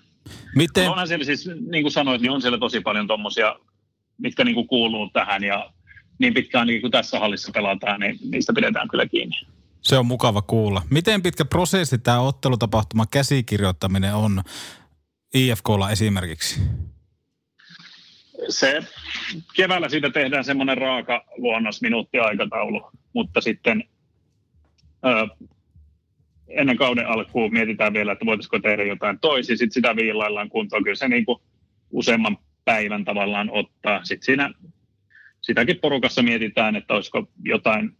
Speaker 4: Miten?
Speaker 8: Onhan siellä siis, niin kuin sanoit, niin on siellä tosi paljon tuommoisia, mitkä niin kuin kuuluu tähän ja niin pitkään niin kuin tässä hallissa pelataan, niin niistä pidetään kyllä kiinni.
Speaker 4: Se on mukava kuulla. Miten pitkä prosessi tämä ottelutapahtuma käsikirjoittaminen on IFKlla esimerkiksi?
Speaker 8: Se keväällä siitä tehdään semmoinen raaka luonnos minuuttiaikataulu, mutta sitten ö, ennen kauden alkuun mietitään vielä, että voitaisiko tehdä jotain toisin, sitten sitä viilaillaan kuntoon. Kyllä se niin kuin useamman päivän tavallaan ottaa. Sitten siinä sitäkin porukassa mietitään, että olisiko jotain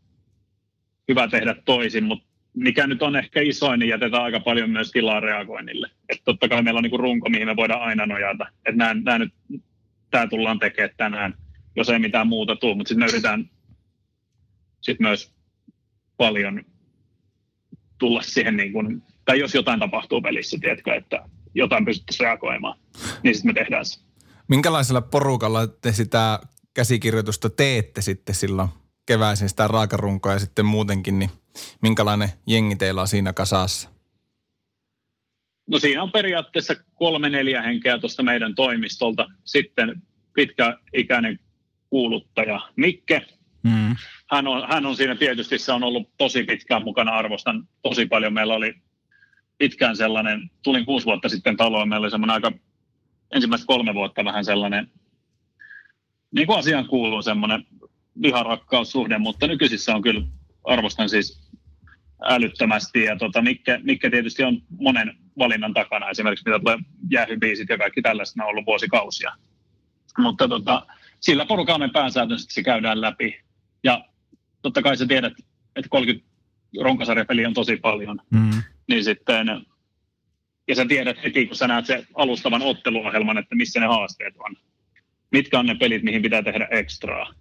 Speaker 8: hyvä tehdä toisin, mutta mikä nyt on ehkä isoin, niin jätetään aika paljon myös tilaa reagoinnille. Että totta kai meillä on niin runko, mihin me voidaan aina nojata. Että nämä, nämä nyt, tämä tullaan tekemään tänään, jos ei mitään muuta tule, mutta sitten me yritetään sit myös paljon tulla siihen, niin kuin, tai jos jotain tapahtuu pelissä, tiedätkö, että jotain pystyttäisiin reagoimaan, niin sitten me tehdään se.
Speaker 3: Minkälaisella porukalla te sitä käsikirjoitusta teette sitten silloin keväisin sitä raakarunkoa ja sitten muutenkin, niin minkälainen jengi teillä on siinä kasassa?
Speaker 8: No siinä on periaatteessa kolme neljä henkeä tuosta meidän toimistolta. Sitten pitkäikäinen kuuluttaja Mikke. Mm. Hän, on, hän on siinä tietysti, se on ollut tosi pitkään mukana, arvostan tosi paljon. Meillä oli pitkään sellainen, tulin kuusi vuotta sitten taloon, meillä oli semmoinen aika, ensimmäistä kolme vuotta vähän sellainen, niin kuin asiaan kuuluu semmoinen viharakkaussuhde, mutta nykyisissä on kyllä, arvostan siis älyttömästi. Ja tota, Mikke, Mikke tietysti on monen valinnan takana, esimerkiksi mitä tulee jäähybiisit ja kaikki tällaista, on ollut vuosikausia. Mutta tota, sillä porukalla me pääsääntöisesti se käydään läpi. Ja totta kai sä tiedät, että 30 ronkasarjapeliä on tosi paljon. Mm. Niin sitten, ja sä tiedät heti, kun sä näet se alustavan otteluohjelman, että missä ne haasteet on. Mitkä on ne pelit, mihin pitää tehdä ekstraa.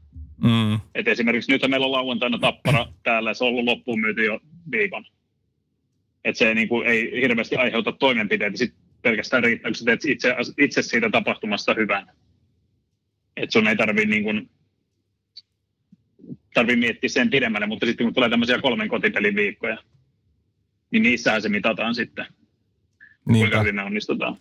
Speaker 8: Mm. Et esimerkiksi nyt meillä on lauantaina tappara täällä, se on ollut loppuun myyty jo viikon. Et se niin kuin, ei hirveästi aiheuta toimenpiteitä, sit pelkästään riittää, kun sä teet itse, itse siitä tapahtumasta hyvän. Et sun ei tarvi niin kuin, tarvi miettiä sen pidemmälle, mutta sitten kun tulee tämmöisiä kolmen kotipelin viikkoja, niin niissähän se mitataan sitten, Niinpä. kuinka hyvin me onnistutaan.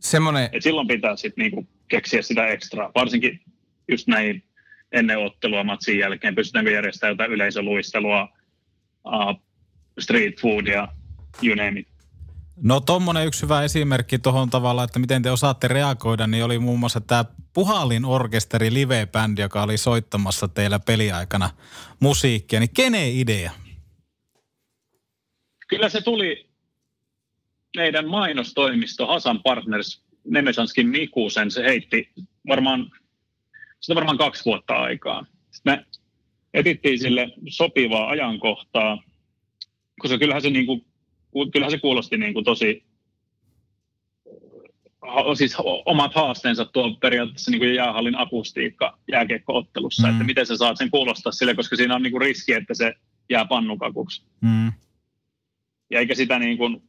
Speaker 3: Semmoinen...
Speaker 8: Et silloin pitää sitten niinku keksiä sitä ekstraa, varsinkin just näin ennen ottelua matsin jälkeen, pystytäänkö järjestämään jotain yleisöluistelua, uh, street foodia, you name it.
Speaker 4: No tuommoinen yksi hyvä esimerkki tuohon tavalla, että miten te osaatte reagoida, niin oli muun muassa tämä Puhalin orkesteri live-bändi, joka oli soittamassa teillä peliaikana musiikkia. Niin kenen idea?
Speaker 8: Kyllä se tuli meidän mainostoimisto Hasan Partners Nemesanskin Mikusen. Se heitti varmaan sitä varmaan kaksi vuotta aikaa. Sitten me etittiin sille sopivaa ajankohtaa, koska kyllähän se, niin kuin, kyllähän se kuulosti niin kuin tosi siis omat haasteensa tuo periaatteessa niin kuin jäähallin akustiikka jääkiekkoottelussa, mm. että miten sä saat sen kuulostaa sille, koska siinä on niin kuin riski, että se jää pannukakuksi. Mm. Ja eikä sitä niin kuin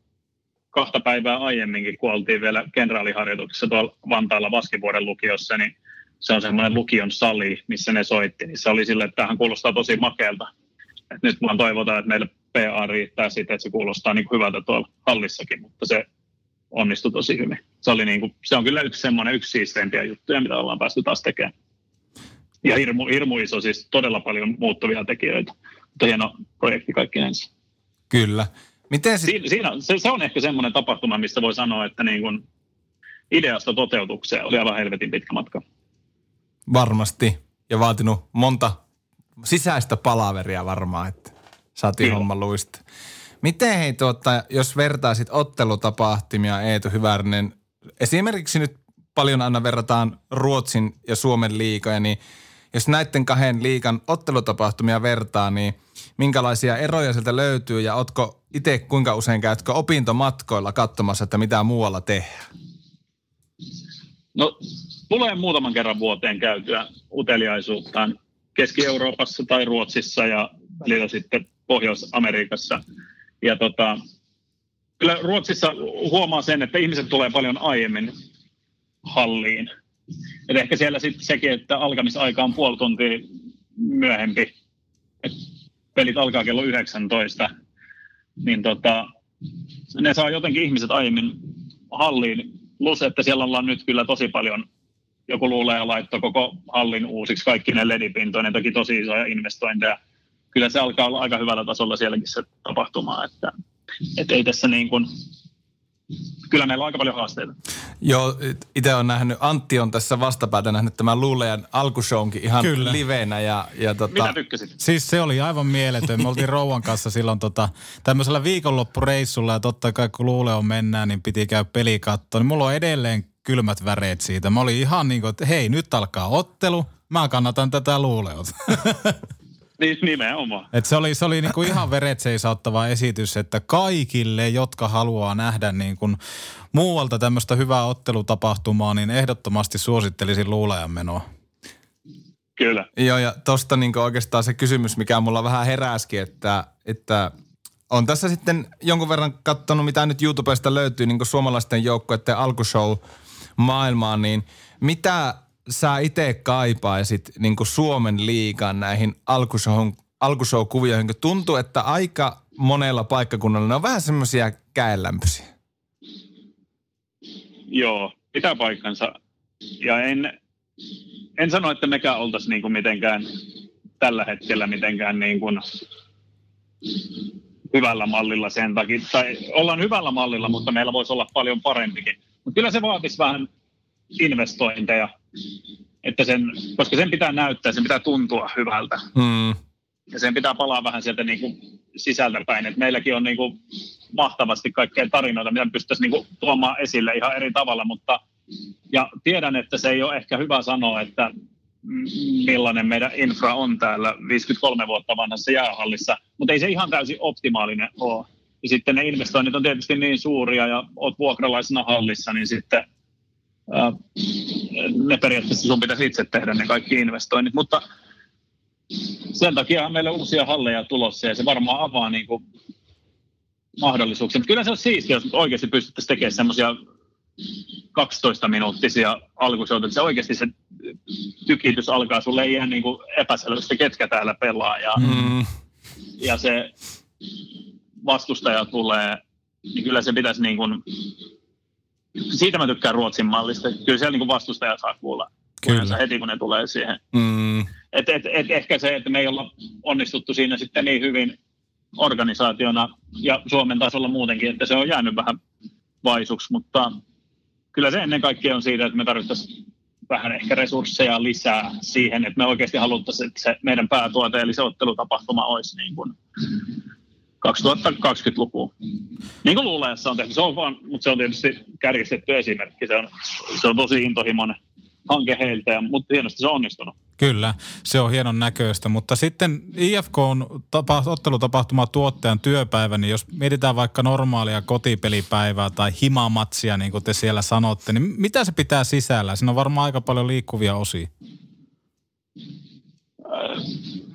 Speaker 8: kahta päivää aiemminkin, kun oltiin vielä kenraaliharjoituksessa tuolla Vantaalla Vaskivuoden lukiossa, niin se on semmoinen lukion sali, missä ne soitti, niin se oli sille, että tähän kuulostaa tosi makealta. Et nyt vaan toivotaan, että meillä PA riittää siitä, että se kuulostaa niin kuin hyvältä tuolla hallissakin, mutta se onnistui tosi hyvin. Se, oli niin kuin, se on kyllä yksi semmoinen yksi siisteimpiä juttuja, mitä ollaan päästy taas tekemään. Ja hirmu, hirmu iso, siis todella paljon muuttuvia tekijöitä. Mutta hieno projekti kaikki ensin.
Speaker 3: Kyllä. Miten
Speaker 8: sit... si- siinä, se, se, on ehkä semmoinen tapahtuma, mistä voi sanoa, että niin kuin ideasta toteutukseen oli aivan helvetin pitkä matka.
Speaker 3: Varmasti. Ja vaatinut monta sisäistä palaveria varmaan, että saatiin homma luista. Miten hei tuota, jos vertaisit ottelutapahtumia Eetu Hyvärinen, esimerkiksi nyt paljon aina verrataan Ruotsin ja Suomen liikoja, niin jos näiden kahden liikan ottelutapahtumia vertaa, niin minkälaisia eroja sieltä löytyy ja otko itse kuinka usein käytkö opintomatkoilla katsomassa, että mitä muualla tehdään?
Speaker 8: No tulee muutaman kerran vuoteen käytyä uteliaisuuttaan Keski-Euroopassa tai Ruotsissa ja välillä sitten Pohjois-Amerikassa. Ja tota, kyllä Ruotsissa huomaa sen, että ihmiset tulee paljon aiemmin halliin. Et ehkä siellä sitten sekin, että alkamisaika on puoli tuntia myöhempi. Et pelit alkaa kello 19, niin tota, ne saa jotenkin ihmiset aiemmin halliin. Plus, että siellä ollaan nyt kyllä tosi paljon, joku luulee ja laittoi koko hallin uusiksi kaikki ne ledipintoinen, toki tosi isoja investointeja. Kyllä se alkaa olla aika hyvällä tasolla sielläkin se tapahtuma, että, että ei tässä niin kuin, kyllä meillä on aika paljon haasteita.
Speaker 3: Joo, itse on nähnyt, Antti on tässä vastapäätä nähnyt tämän Luulejan alkushownkin ihan
Speaker 4: Kyllä.
Speaker 3: livenä. Ja, ja tota,
Speaker 8: Mitä tykkäsit?
Speaker 4: Siis se oli aivan mieletön. Me oltiin Rouvan kanssa silloin tota, tämmöisellä viikonloppureissulla ja totta kai kun Luuleon mennään, niin piti käydä pelikattoon. Niin mulla on edelleen kylmät väreet siitä. Mä olin ihan niin kuin, että hei, nyt alkaa ottelu. Mä kannatan tätä Luuleot.
Speaker 8: Niin, nimenomaan.
Speaker 4: Et se oli, se oli niinku ihan veret seisauttava esitys, että kaikille, jotka haluaa nähdä niin kuin muualta tämmöistä hyvää ottelutapahtumaa, niin ehdottomasti suosittelisin luulajan menoa.
Speaker 8: Kyllä.
Speaker 3: Joo, ja tosta niin oikeastaan se kysymys, mikä mulla vähän heräskin, että, että on tässä sitten jonkun verran katsonut, mitä nyt YouTubesta löytyy niin suomalaisten joukkueiden alkushow maailmaan, niin mitä sä itse kaipaisit niin Suomen liigaan näihin alkushow, alkushow-kuvioihin, kun tuntuu, että aika monella paikkakunnalla ne on vähän semmoisia käenlämpöisiä.
Speaker 8: Joo, pitää paikkansa. Ja en, en sano, että mekään oltaisiin niin kuin mitenkään tällä hetkellä mitenkään niin kuin hyvällä mallilla sen takia. Tai ollaan hyvällä mallilla, mutta meillä voisi olla paljon parempikin. Mutta kyllä se vaatisi vähän investointeja, että sen, koska sen pitää näyttää, sen pitää tuntua hyvältä.
Speaker 3: Hmm.
Speaker 8: Ja sen pitää palaa vähän sieltä niin kuin sisältä päin. Et meilläkin on niin kuin mahtavasti kaikkea tarinoita, mitä pystyttäisiin niin kuin tuomaan esille ihan eri tavalla, mutta ja tiedän, että se ei ole ehkä hyvä sanoa, että millainen meidän infra on täällä 53 vuotta vanhassa jäähallissa, mutta ei se ihan täysin optimaalinen ole. Ja sitten ne investoinnit on tietysti niin suuria ja olet vuokralaisena hallissa, niin sitten ää, ne periaatteessa sun pitäisi itse tehdä ne kaikki investoinnit, mutta sen takia on meillä uusia halleja tulossa ja se varmaan avaa niin kuin mahdollisuuksia. Mutta kyllä se on siistiä, jos oikeasti pystyttäisiin tekemään semmoisia 12-minuuttisia alkushowta, että se oikeasti se tykitys alkaa, sulle ei ihan niin epäselvästi, ketkä täällä pelaa ja,
Speaker 3: Mm.
Speaker 8: ja se vastustaja tulee, niin kyllä se pitäisi niin kuin, siitä mä tykkään Ruotsin mallista, kyllä siellä niin kuin vastustaja saa kuulla
Speaker 4: Kyllä.
Speaker 8: heti kun ne tulee siihen.
Speaker 3: Mm.
Speaker 8: Et, et, et ehkä se, että me ei olla onnistuttu siinä sitten niin hyvin organisaationa ja Suomen tasolla muutenkin, että se on jäänyt vähän vaisuksi, mutta kyllä se ennen kaikkea on siitä, että me tarvittaisiin vähän ehkä resursseja lisää siihen, että me oikeasti haluttaisiin, että se meidän päätuote eli se ottelutapahtuma olisi niin kuin 2020-luku. Niin kuin luulajassa on tehty, se on vaan, mutta se on tietysti kärjistetty esimerkki, se on, se on tosi intohimoinen hanke heiltä, ja, mutta hienosti se on onnistunut.
Speaker 4: Kyllä, se on hienon näköistä, mutta sitten IFK on tapa, ottelutapahtuma tuottajan työpäivä, niin jos mietitään vaikka normaalia kotipelipäivää tai himamatsia, niin kuin te siellä sanotte, niin mitä se pitää sisällä? Siinä on varmaan aika paljon liikkuvia osia.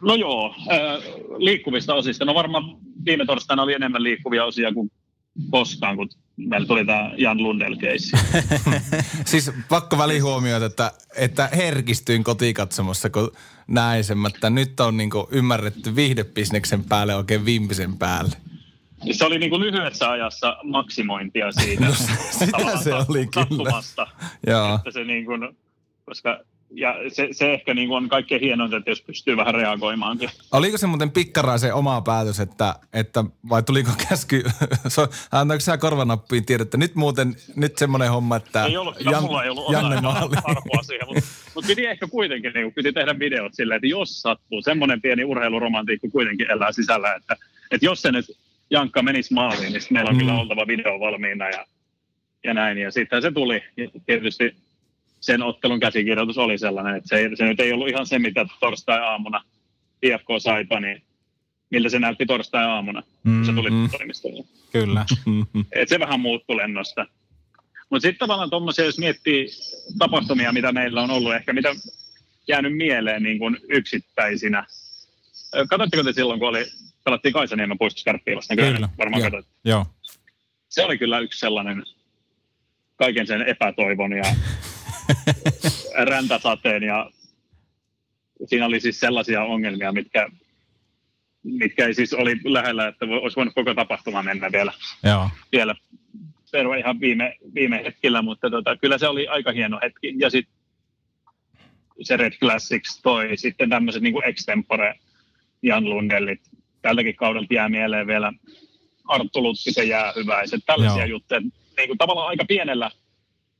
Speaker 8: No joo, äh, liikkuvista osista. No varmaan viime torstaina oli enemmän liikkuvia osia kuin koskaan, kun meillä tuli tämä Jan Lundell.
Speaker 3: Siis pakko välihuomioida, että, että herkistyin kotikatsomossa, kun näin sen, että nyt on niinku ymmärretty viihdebisneksen päälle oikein viimeisen päälle.
Speaker 8: Se oli niin kuin lyhyessä ajassa maksimointia siitä.
Speaker 3: No, sitä se oli kyllä. Joo.
Speaker 8: Että se niin kuin, koska, ja se, se ehkä niin kuin on kaikkein hienointa, että jos pystyy vähän reagoimaankin.
Speaker 3: Oliko se muuten pikkaraisen oma päätös, että, että vai tuliko käsky, antoiko sä korvanappiin tiedä, että nyt muuten, nyt semmoinen homma, että
Speaker 8: Ei ollut, Jan, mulla ei ollut
Speaker 3: Janne maali.
Speaker 8: siihen, mutta, mutta piti ehkä kuitenkin niin kuin, piti tehdä videot silleen, että jos sattuu, semmoinen pieni urheiluromantiikka kuitenkin elää sisällä, että, että jos se nyt Jankka menisi maaliin, niin meillä on
Speaker 3: Mm.
Speaker 8: kyllä oltava video valmiina ja, ja näin. Ja sitten se tuli. Ja tietysti sen ottelun käsikirjoitus oli sellainen, että se, ei, se nyt ei ollut ihan se, mitä torstai-aamuna IFK saipa, niin miltä se näytti torstai-aamuna, kun se tuli
Speaker 3: Mm.
Speaker 8: toimistolle.
Speaker 4: Kyllä.
Speaker 8: Et se vähän muuttui lennosta. Mutta sitten tavallaan tuommoisia, jos miettii tapahtumia, mitä meillä on ollut, ehkä mitä jäänyt mieleen niin kuin yksittäisinä. Katsotteko te silloin, kun oli, pelattiin Kaisaniemen puistossa Kärppiilasta?
Speaker 4: Kyllä.
Speaker 8: Varmaan katsoit.
Speaker 4: Joo.
Speaker 8: Se oli kyllä yksi sellainen kaiken sen epätoivon ja räntäsateen ja siinä oli siis sellaisia ongelmia, mitkä mitkä ei siis oli lähellä, että olisi voinut koko tapahtuma mennä vielä,
Speaker 4: Joo.
Speaker 8: vielä perua ihan viime, viime hetkellä, mutta tota, kyllä se oli aika hieno hetki. Ja sitten se Red Classics toi sitten tämmöiset niin kuin extempore Jan Lundellit. Tältäkin kaudelta jää mieleen vielä Arttu Luttisen jäähyväiset, tällaisia
Speaker 4: Joo.
Speaker 8: juttuja. Niin kuin tavallaan aika pienellä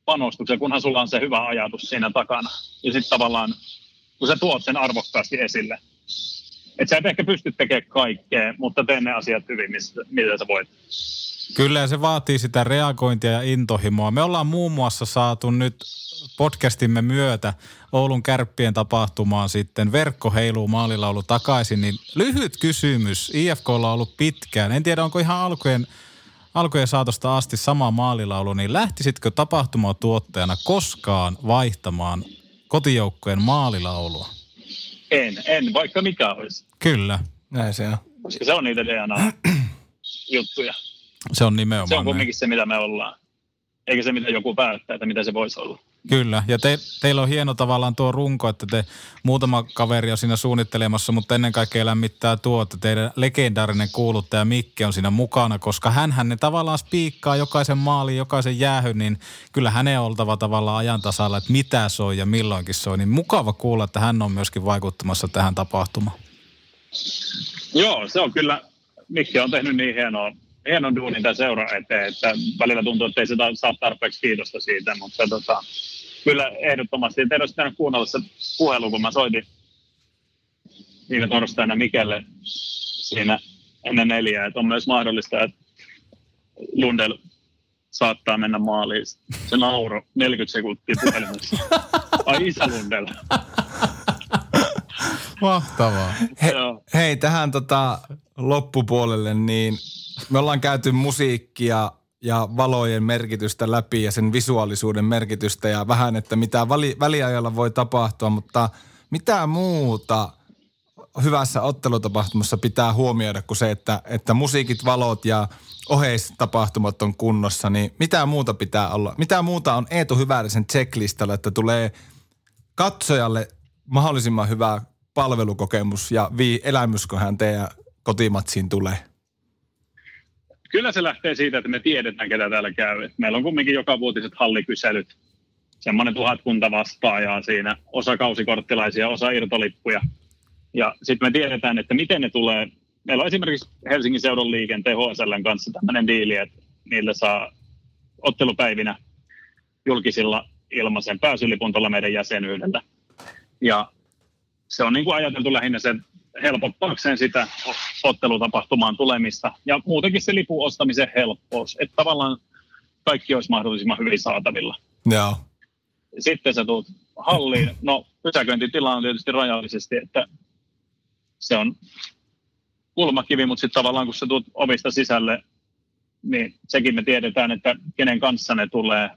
Speaker 8: panostuksella, kunhan sulla on se hyvä ajatus siinä takana. Ja sitten tavallaan, kun sä tuot sen arvokkaasti esille. Että sä et ehkä pysty tekemään kaikkea, mutta tee ne asiat hyvin, mistä, mitä sä voit.
Speaker 4: Kyllä ja se vaatii sitä reagointia ja intohimoa. Me ollaan muun muassa saatu nyt podcastimme myötä Oulun kärppien tapahtumaan sitten verkko heiluu maalilaulu takaisin, niin lyhyt kysymys. IFKlla on ollut pitkään. En tiedä, onko ihan alkujen, alkujen saatosta asti sama maalilaulu, niin lähtisitkö tapahtumaa tuottajana koskaan vaihtamaan kotijoukkojen maalilaulua?
Speaker 8: En, en, vaikka mikä olisi.
Speaker 4: Kyllä,
Speaker 3: Näin se on.
Speaker 8: Koska se on niitä DNA-juttuja.
Speaker 4: se on nimenomaan
Speaker 8: Se on
Speaker 4: näin.
Speaker 8: kumminkin se, mitä me ollaan. Eikä se, mitä joku päättää, että mitä se voisi olla.
Speaker 4: Kyllä, ja te, teillä on hieno tavallaan tuo runko, että te muutama kaveri on siinä suunnittelemassa, mutta ennen kaikkea lämmittää tuo, että teidän legendaarinen kuuluttaja Mikke on siinä mukana, koska hän ne tavallaan spiikkaa jokaisen maalin, jokaisen jäähyn, niin kyllä hänen on oltava tavallaan ajan tasalla, että mitä soi ja milloinkin soi. Niin mukava kuulla, että hän on myöskin vaikuttamassa tähän tapahtumaan.
Speaker 8: Joo, se on kyllä, Mikki on tehnyt niin hienoa, hienon duunin tämän seuran eteen, että välillä tuntuu, että ei se ta- saa tarpeeksi kiitosta siitä, mutta tota, kyllä ehdottomasti. Teidän olisi pitänyt kuunnella se puhelu, kun mä soitin viime torstaina Mikelle siinä ennen neljää, että on myös mahdollista, että Lundell saattaa mennä maaliin. Se nauro 40 sekuntia puhelimessa. Ai isä Lundell.
Speaker 4: Mahtavaa.
Speaker 3: He, hei, tähän tota loppupuolelle, niin me ollaan käyty musiikkia ja valojen merkitystä läpi ja sen visuaalisuuden merkitystä ja vähän, että mitä vali, väliajalla voi tapahtua, mutta mitä muuta hyvässä ottelutapahtumassa pitää huomioida kuin se, että, että musiikit, valot ja oheistapahtumat on kunnossa, niin mitä muuta pitää olla? Mitä muuta on Eetu Hyväärisen checklistalla, että tulee katsojalle mahdollisimman hyvä palvelukokemus ja vii elämys, kun hän teidän kotimatsiin tulee?
Speaker 8: Kyllä se lähtee siitä, että me tiedetään, ketä täällä käy. Meillä on kumminkin joka vuotiset hallikyselyt. Semmoinen tuhatkunta vastaajaa siinä, osa kausikorttilaisia, osa irtolippuja. Ja sitten me tiedetään, että miten ne tulee. Meillä on esimerkiksi Helsingin seudun liikenteen HSLn kanssa tämmöinen diili, että niille saa ottelupäivinä julkisilla ilmaisen pääsylipun tuolla meidän jäsenyydellä. Ja se on niin kuin ajateltu lähinnä se helpottaakseen sitä ottelutapahtumaan tulemista ja muutenkin se lipun ostamisen helppous, että tavallaan kaikki olisi mahdollisimman hyvin saatavilla.
Speaker 3: Joo.
Speaker 8: Sitten sä tulet halliin, no pysäköintitila on tietysti rajallisesti, että se on kulmakivi, mutta sitten tavallaan kun sä tulet ovista sisälle, niin sekin me tiedetään, että kenen kanssa ne tulee,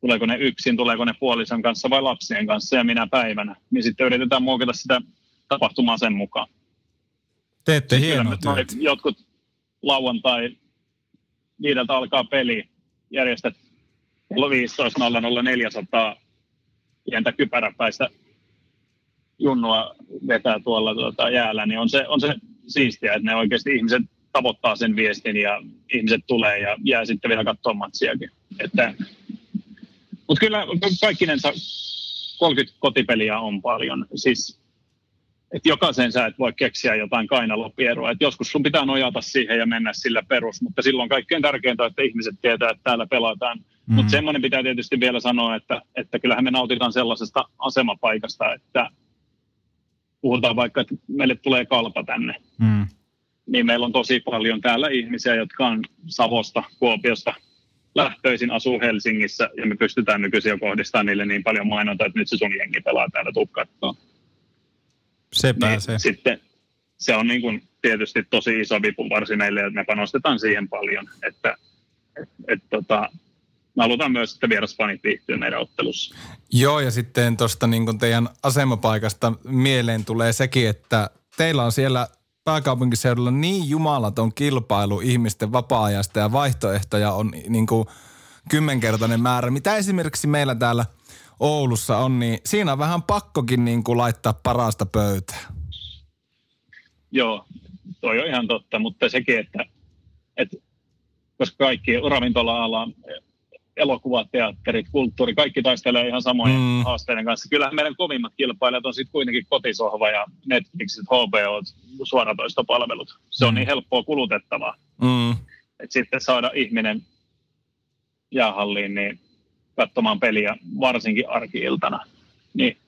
Speaker 8: tuleeko ne yksin, tuleeko ne puolison kanssa vai lapsien kanssa ja minä päivänä, niin sitten yritetään muokata sitä tapahtumaa sen mukaan.
Speaker 4: Teette hienoa työtä.
Speaker 8: Jotkut lauantai viideltä alkaa peli, järjestät kello 15.00 pientä kypäräpäistä junnua vetää tuolla tuota, jäällä, niin on se, on se siistiä, että ne oikeasti ihmiset tavoittaa sen viestin ja ihmiset tulee ja jää sitten vielä katsoa matsiakin. Että, mutta kyllä kaikkinensa 30 kotipeliä on paljon. Siis että jokaisen sä et voi keksiä jotain kainalopierua. Et joskus sun pitää nojata siihen ja mennä sillä perus, mutta silloin kaikkein tärkeintä on, että ihmiset tietää, että täällä pelataan. Mm. Mutta semmoinen pitää tietysti vielä sanoa, että, että kyllähän me nautitaan sellaisesta asemapaikasta, että puhutaan vaikka, että meille tulee kalpa tänne,
Speaker 4: Mm.
Speaker 8: niin meillä on tosi paljon täällä ihmisiä, jotka on Savosta, Kuopiosta lähtöisin, asuu Helsingissä, ja me pystytään nykyisin jo kohdistamaan niille niin paljon mainontaa, että nyt se sun jengi pelaa täällä, tuu
Speaker 4: Se
Speaker 8: Niin
Speaker 4: pääsee.
Speaker 8: sitten se on niin kuin tietysti tosi iso vipuvarsi meille, että me panostetaan siihen paljon, että et, et, tota, me halutaan myös, että vierasfanit viihtyy meidän ottelussa.
Speaker 3: Joo, ja sitten tuosta niin teidän asemapaikasta mieleen tulee sekin, että teillä on siellä pääkaupunkiseudulla niin jumalaton kilpailu ihmisten vapaa-ajasta ja vaihtoehtoja on niin kuin kymmenkertainen määrä, mitä esimerkiksi meillä täällä Oulussa on, niin siinä on vähän pakkokin niin kuin laittaa parasta pöytää.
Speaker 8: joo, toi on ihan totta, mutta sekin, että, että koska kaikki ravintola-ala, elokuvat, teatterit, kulttuuri, kaikki taistelee ihan samojen mm. haasteiden kanssa. Kyllähän meidän kovimmat kilpailijat on sitten kuitenkin kotisohva ja Netflixit, HBO, suoratoistopalvelut. Se on
Speaker 3: Mm.
Speaker 8: niin helppoa kulutettavaa.
Speaker 3: Mm.
Speaker 8: että sitten saada ihminen jäähalliin niin katsomaan peliä varsinkin arkiiltana. Niin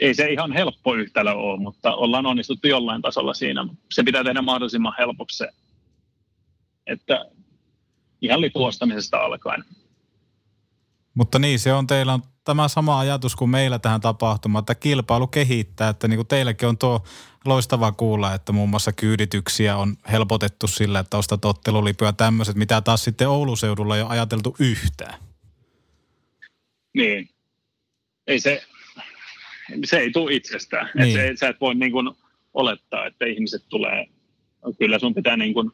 Speaker 8: ei se ihan helppo yhtälö ole, mutta ollaan onnistuttu jollain tasolla siinä. Se pitää tehdä mahdollisimman helpoksi se, että ihan lipuostamisesta alkaen.
Speaker 4: Mutta niin, se on teillä on tämä sama ajatus kuin meillä tähän tapahtumaan, että kilpailu kehittää, että niin kuin teilläkin on tuo loistava kuulla, että muun muassa kyydityksiä on helpotettu sillä, että ostat ottelulipuja tämmöiset, mitä taas sitten Oulun seudulla ei ole ajateltu yhtään.
Speaker 8: Niin. Ei se, se ei tule itsestään.
Speaker 4: Niin.
Speaker 8: Et se, sä et voi niin kuin olettaa, että ihmiset tulee. Kyllä sun pitää, niin kuin,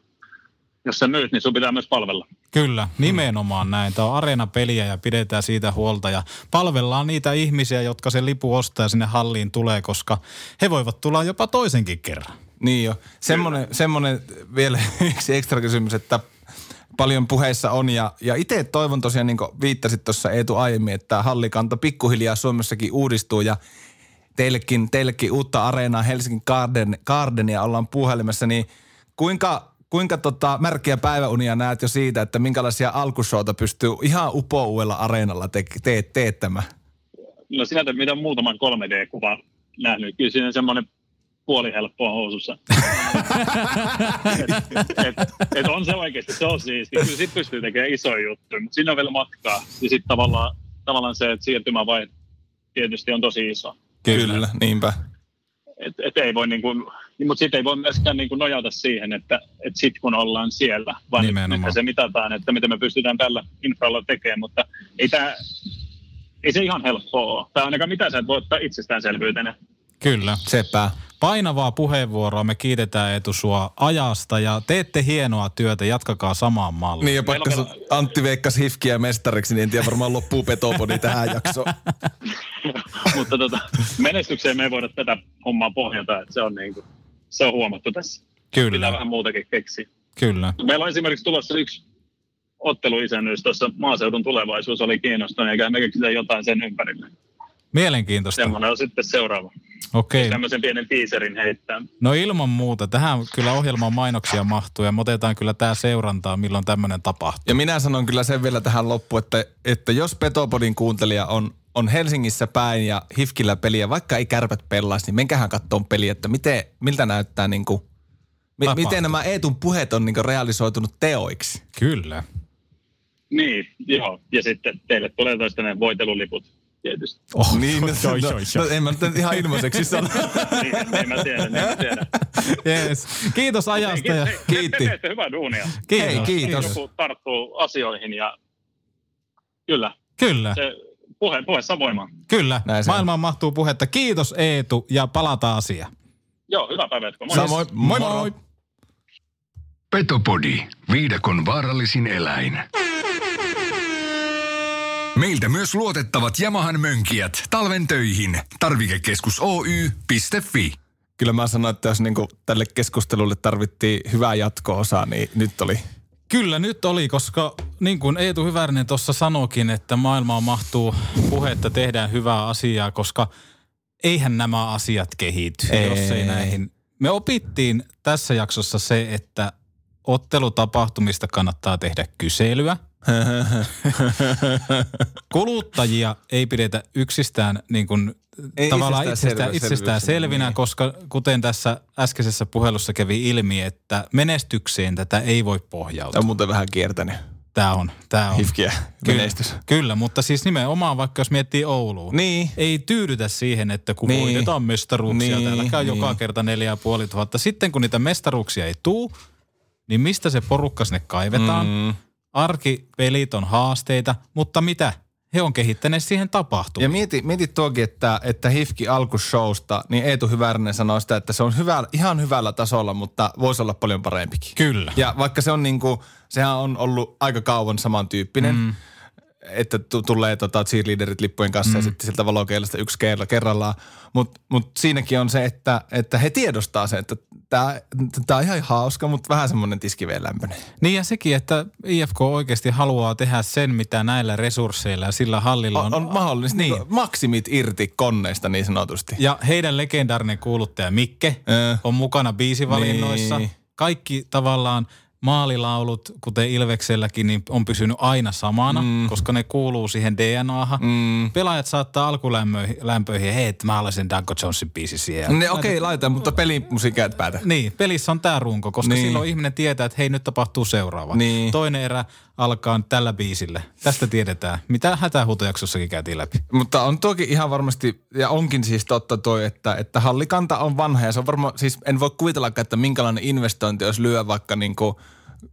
Speaker 8: jos sä myyt, niin sun pitää myös palvella.
Speaker 4: Kyllä, nimenomaan näin. Tämä on areenapeliä ja pidetään siitä huolta ja palvellaan niitä ihmisiä, jotka sen lipu ostaa ja sinne halliin tulee, koska he voivat tulla jopa toisenkin kerran.
Speaker 3: Niin jo. Semmoinen, semmoinen vielä yksi ekstra kysymys, että paljon puheissa on ja, ja itse toivon tosiaan, niin kuin viittasit tuossa Eetu aiemmin, että hallikanta pikkuhiljaa Suomessakin uudistuu ja teillekin, teillekin uutta areenaa Helsingin Garden, Gardenia ollaan puhelimessa, niin kuinka, kuinka tota märkiä päiväunia näet jo siitä, että minkälaisia alkushowta pystyy ihan upouudella areenalla te, te, teettämään?
Speaker 8: No sinä mitä muutaman 3D-kuvan nähnyt. Kyllä siinä semmoinen puoli helppoa housussa. et, et, on se oikeasti, se on siisti. Kyllä sit pystyy tekemään isoja juttuja, mutta siinä on vielä matkaa. Ja sitten tavallaan, tavallaan se, että siirtymävaihe tietysti on tosi iso.
Speaker 3: Kyllä, niinpä.
Speaker 8: Et, et ei voi niin kuin, niin, mutta sitten ei voi myöskään niin kuin nojata siihen, että et sitten kun ollaan siellä, vaan
Speaker 4: Nimenomaan.
Speaker 8: nyt se mitataan, että mitä me pystytään tällä infralla tekemään, mutta ei, tää, ei se ihan helppoa ole. Tai ainakaan mitä sä et voi ottaa itsestäänselvyytenä.
Speaker 4: Kyllä.
Speaker 3: Sepä.
Speaker 4: Painavaa puheenvuoroa. Me kiitetään Eetu sua ajasta ja teette hienoa työtä. Jatkakaa samaan malliin.
Speaker 3: Niin ja vaikka
Speaker 8: Meillä
Speaker 3: Antti veikkasi hifkiä mestariksi, niin en tiedä varmaan loppuu petopodi tähän jaksoon.
Speaker 8: mutta tota, menestykseen me ei voida tätä hommaa pohjata, että se on, niin kuin, se on huomattu tässä. Pitää
Speaker 4: Kyllä,
Speaker 8: vähän muutakin keksiä.
Speaker 4: kyllä.
Speaker 8: Meillä on esimerkiksi tulossa yksi otteluisännys tuossa maaseudun tulevaisuus oli kiinnostunut, eikä me keksitä jotain sen ympärille.
Speaker 4: Mielenkiintoista.
Speaker 8: Semmoinen on sitten seuraava.
Speaker 4: Okei.
Speaker 8: Tämmöisen pienen teaserin heittää.
Speaker 4: No ilman muuta. Tähän kyllä ohjelmaan mainoksia mahtuu ja me otetaan kyllä tämä seurantaa, milloin tämmöinen tapahtuu.
Speaker 3: Ja minä sanon kyllä sen vielä tähän loppuun, että, että jos Petopodin kuuntelija on, on Helsingissä päin ja Hifkillä peliä, vaikka ei kärpät pelaisi, niin menkäähän kattoon peliä, että miten, miltä näyttää niin kuin, mi,
Speaker 4: Tapahtuu.
Speaker 3: miten nämä Eetun puheet on niin realisoitunut teoiksi.
Speaker 4: Kyllä.
Speaker 8: Niin, joo. Ja sitten teille tulee toista ne voiteluliput tietysti.
Speaker 4: Oh,
Speaker 3: niin, no,
Speaker 4: joo,
Speaker 3: no,
Speaker 4: joo, joo.
Speaker 3: no, en mä nyt ihan ilmaiseksi sano.
Speaker 8: niin, niin mä tiedän, niin mä tiedän.
Speaker 4: Yes. Kiitos ajasta ja
Speaker 8: Hei,
Speaker 3: Kiitti.
Speaker 8: Te teette hyvää duunia.
Speaker 4: kiitos.
Speaker 3: Hei, kiitos.
Speaker 8: Joku tarttuu asioihin ja kyllä,
Speaker 4: Kyllä,
Speaker 8: se puhe, puhe saa voimaan.
Speaker 4: kyllä.
Speaker 3: Näin se on.
Speaker 4: Maailmaan mahtuu puhetta. Kiitos Eetu ja palataan asiaan.
Speaker 8: Joo, hyvää päivää. Moi.
Speaker 3: Samoin.
Speaker 4: Moi moi.
Speaker 2: Petopodi, viidakon vaarallisin eläin. Meiltä myös luotettavat Yamahan mönkijät talven töihin. Tarvikekeskus Oy.fi.
Speaker 3: Kyllä mä sanoin, että jos niinku tälle keskustelulle tarvittiin hyvää jatko-osaa, niin nyt oli.
Speaker 4: Kyllä nyt oli, koska niin kuin Eetu Hyvärinen tuossa sanokin, että maailmaan mahtuu puhetta, tehdään hyvää asiaa, koska eihän nämä asiat kehity,
Speaker 3: Ei.
Speaker 4: jos ei näihin. Me opittiin tässä jaksossa se, että ottelutapahtumista kannattaa tehdä kyselyä. Kuluttajia ei pidetä yksistään niin kuin,
Speaker 3: Ei
Speaker 4: tavallaan
Speaker 3: itsestään
Speaker 4: itsestään,
Speaker 3: selvä-
Speaker 4: itsestään selvinä,
Speaker 3: niin.
Speaker 4: koska kuten tässä äskeisessä puhelussa kävi ilmi, että menestykseen tätä ei voi pohjautua.
Speaker 3: Tämä on muuten vähän kiertänyt.
Speaker 4: Tämä on, tämä on.
Speaker 3: Hifkiä
Speaker 4: Kyllä,
Speaker 3: menestys.
Speaker 4: Kyllä, mutta siis nimenomaan vaikka jos miettii Ouluun.
Speaker 3: Niin.
Speaker 4: Ei tyydytä siihen, että kun
Speaker 3: Niin.
Speaker 4: voitetaan mestaruuksia,
Speaker 3: Niin,
Speaker 4: täällä käy
Speaker 3: niin.
Speaker 4: joka kerta neljä tuhatta. Sitten kun niitä mestaruuksia ei tuu, niin mistä se porukka sinne kaivetaan?
Speaker 3: Mm.
Speaker 4: Arkipelit on haasteita, mutta mitä? He on kehittäneet siihen tapahtumaan.
Speaker 3: Ja mieti, mieti tuokin, että, että Hifki alkushowsta, niin Eetu Hyvärinen sanoi sitä, että se on hyvä, ihan hyvällä tasolla, mutta voisi olla paljon parempikin.
Speaker 4: Kyllä.
Speaker 3: Ja vaikka se on niinku, sehän on ollut aika kauan samantyyppinen, mm. Että tu- tulee tota cheerleaderit lippujen kanssa mm. ja sitten sieltä valokeilasta yksi kerra, kerrallaan. Mutta mut siinäkin on se, että, että he tiedostaa sen, että tämä on ihan hauska, mutta vähän semmoinen tiskiveen lämpöinen.
Speaker 4: Niin ja sekin, että IFK oikeasti haluaa tehdä sen, mitä näillä resursseilla ja sillä hallilla on.
Speaker 3: On, on mahdollista niin. niin maksimit irti konneista niin sanotusti.
Speaker 4: Ja heidän legendaarinen kuuluttaja Mikke
Speaker 3: Ö.
Speaker 4: on mukana biisivalinnoissa.
Speaker 3: Niin.
Speaker 4: Kaikki tavallaan maalilaulut, kuten Ilvekselläkin, niin on pysynyt aina samana, mm. koska ne kuuluu siihen DNAhan.
Speaker 3: Mm.
Speaker 4: Pelaajat saattaa alkulämpöihin, hei, että mä haluaisin Danko Jonesin biisi siellä.
Speaker 3: Ne, okei, okay, laita, mutta pelimusiikkia et päätä.
Speaker 4: Niin, pelissä on tämä runko, koska
Speaker 3: Niin.
Speaker 4: niin. silloin ihminen tietää, että hei, nyt tapahtuu seuraava.
Speaker 3: Niin.
Speaker 4: Toinen erä alkaa tällä biisillä. Tästä tiedetään, mitä hätähuutojaksossakin käytiin läpi.
Speaker 3: Mutta on toki ihan varmasti, ja onkin siis totta toi, että, että hallikanta on vanha ja se on varmaan, siis en voi kuvitella, että minkälainen investointi, jos lyö vaikka niin kuin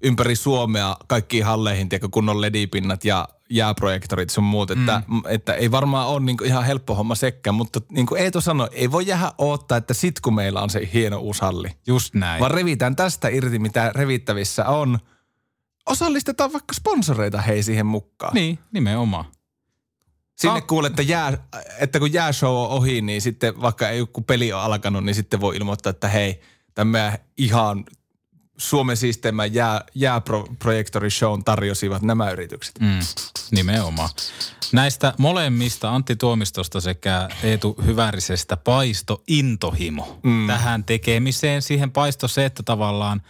Speaker 3: ympäri Suomea kaikkiin halleihin, tiedätkö, kunnon ledipinnat ja jääprojektorit sun muut, että, mm. että ei varmaan ole niin ihan helppo homma sekään, mutta niin kuin Eeto sanoi, ei voi jäädä odottaa, että sit kun meillä on se hieno uusi halli,
Speaker 4: Just näin.
Speaker 3: vaan revitään tästä irti, mitä revittävissä on. Osallistetaan vaikka sponsoreita hei siihen mukaan.
Speaker 4: Niin, nimenomaan.
Speaker 3: Sinne
Speaker 4: Ka-
Speaker 3: kuulee, että, jää, että kun jääshow on ohi, niin sitten vaikka ei joku peli ole alkanut, niin sitten voi ilmoittaa, että hei, tämä ihan Suomen siisteimmän jää, jääprojektorishown tarjosivat nämä yritykset.
Speaker 4: Mm, nimenomaan. Näistä molemmista Antti Tuomistosta sekä Eetu Hyvärisestä paisto intohimo mm. tähän tekemiseen. Siihen paisto se, että tavallaan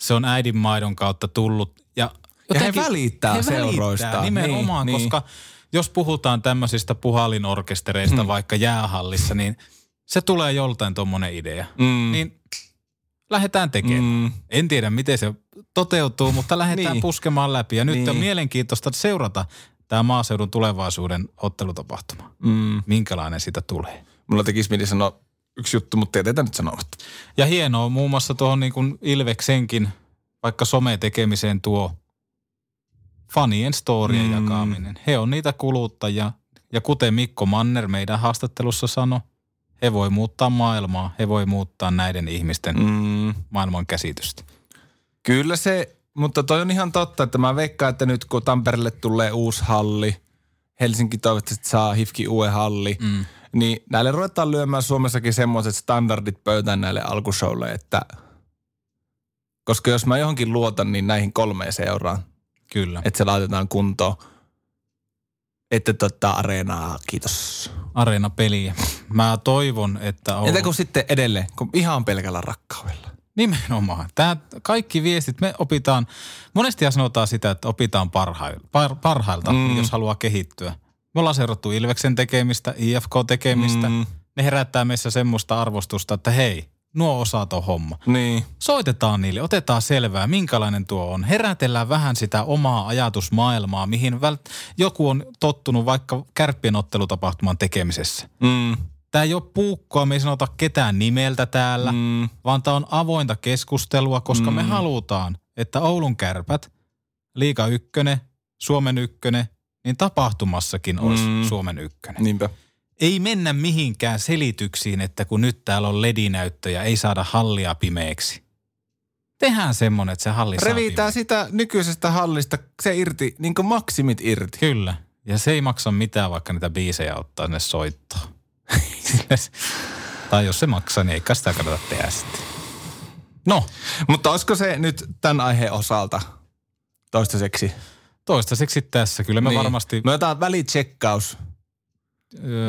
Speaker 4: se on äidin maidon kautta tullut. Ja,
Speaker 3: Ja he
Speaker 4: jotenkin-
Speaker 3: välittää
Speaker 4: he
Speaker 3: seuroistaan.
Speaker 4: nimenomaan,
Speaker 3: Niin,
Speaker 4: koska jos puhutaan tämmöisistä puhalinorkestereista
Speaker 3: Mm.
Speaker 4: vaikka jäähallissa, niin se tulee joltain tuommoinen idea.
Speaker 3: Mm.
Speaker 4: Niin lähdetään tekemään.
Speaker 3: Mm.
Speaker 4: En tiedä, miten se toteutuu, mutta lähdetään
Speaker 3: Niin.
Speaker 4: puskemaan läpi. Ja nyt
Speaker 3: Niin.
Speaker 4: on mielenkiintoista seurata tämä maaseudun tulevaisuuden ottelutapahtuma.
Speaker 3: Mm.
Speaker 4: Minkälainen siitä tulee.
Speaker 3: Mulla tekisi mieli sanoa yksi juttu, mutta jätetään nyt sanomatta.
Speaker 4: Ja hienoa muun muassa tuohon niin kuin Ilveksenkin vaikka some-tekemiseen tuo fanien storien
Speaker 3: mm.
Speaker 4: jakaminen. He on niitä kuluttajia. Ja kuten Mikko Manner meidän haastattelussa sanoi, he voi muuttaa maailmaa, he voi muuttaa näiden ihmisten
Speaker 3: Mm.
Speaker 4: maailman käsitystä.
Speaker 3: Kyllä se, mutta toi on ihan totta, että mä veikkaan, että nyt kun Tampereelle tulee uusi halli, Helsinki toivottavasti saa hifki uuden halli,
Speaker 4: Mm.
Speaker 3: niin näille ruvetaan lyömään Suomessakin semmoiset standardit pöytään näille alkushowlle, että koska jos mä johonkin luotan, niin näihin kolmeen seuraan,
Speaker 4: Kyllä.
Speaker 3: että se laitetaan kuntoon. Että tota areenaa, kiitos.
Speaker 4: Areenapeliä. Mä toivon, että on...
Speaker 3: Entä kun sitten edelleen, kun ihan pelkällä rakkaudella.
Speaker 4: Nimenomaan. Tämä kaikki viestit me opitaan, monesti sanotaan sitä, että opitaan parhail, par, parhailta,
Speaker 3: Mm.
Speaker 4: jos haluaa kehittyä. Me ollaan seurattu Ilveksen tekemistä, IFK-tekemistä.
Speaker 3: Mm.
Speaker 4: Ne herättää meissä semmoista arvostusta, että hei, nuo osaa tuon homma.
Speaker 3: Niin.
Speaker 4: Soitetaan niille, otetaan selvää, minkälainen tuo on. Herätellään vähän sitä omaa ajatusmaailmaa, mihin vält- joku on tottunut vaikka kärppien ottelutapahtuman tekemisessä.
Speaker 3: Mm.
Speaker 4: Tämä ei ole puukkoa, me ei sanota ketään nimeltä täällä,
Speaker 3: Mm.
Speaker 4: vaan tämä on avointa keskustelua, koska mm. me halutaan, että Oulun kärpät, Liiga ykkönen, Suomen ykkönen, niin tapahtumassakin olisi
Speaker 3: mm.
Speaker 4: Suomen ykkönen.
Speaker 3: Niinpä.
Speaker 4: Ei mennä mihinkään selityksiin, että kun nyt täällä on ledinäyttöjä, ei saada hallia pimeäksi. Tehdään semmonen, että se halli saa
Speaker 3: Revitään sitä nykyisestä hallista se irti, niin kuin maksimit irti.
Speaker 4: Kyllä. Ja se ei maksa mitään, vaikka niitä biisejä ottaa sinne soittoon. tai jos se maksaa, niin eikä sitä kannata tehdä sitten. No,
Speaker 3: Mutta olisiko se nyt tämän aiheen osalta toistaiseksi?
Speaker 4: toistaiseksi tässä. Kyllä me
Speaker 3: Niin.
Speaker 4: varmasti...
Speaker 3: Me otetaan välitsekkaus.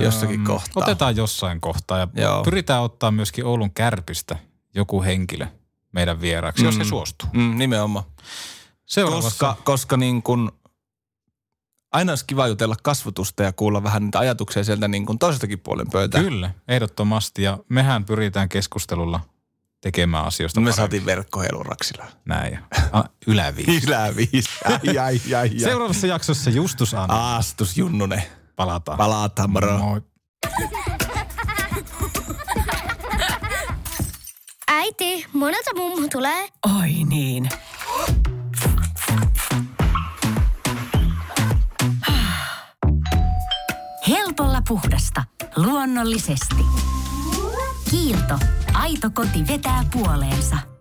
Speaker 3: Jossakin kohtaa.
Speaker 4: Otetaan jossain kohtaa ja
Speaker 3: Joo.
Speaker 4: pyritään ottaa myöskin Oulun kärpistä joku henkilö meidän vieraaksi, mm. jos he suostuu.
Speaker 3: Mm, nimenomaan.
Speaker 4: Seuraavassa.
Speaker 3: Koska, koska niin kun, aina olisi kiva jutella kasvatusta ja kuulla vähän niitä ajatuksia sieltä niin kuin toisestakin puolen pöytää.
Speaker 4: Kyllä, ehdottomasti. Ja mehän pyritään keskustelulla tekemään asioista
Speaker 3: Me
Speaker 4: paremmin.
Speaker 3: saatiin verkkoheilun Raksilla.
Speaker 4: Näin. Ah, Yläviisi.
Speaker 3: Yläviisi. Ai, ai, ai, ai.
Speaker 4: Seuraavassa jaksossa Justus Anna.
Speaker 3: Astus Junnunen.
Speaker 4: Palataan.
Speaker 3: Palataan, moro.
Speaker 4: Moi.
Speaker 9: Äiti, monelta mummu tulee?
Speaker 10: Oi niin. Helpolla puhdasta. Luonnollisesti. Kiilto. Aito koti vetää puoleensa.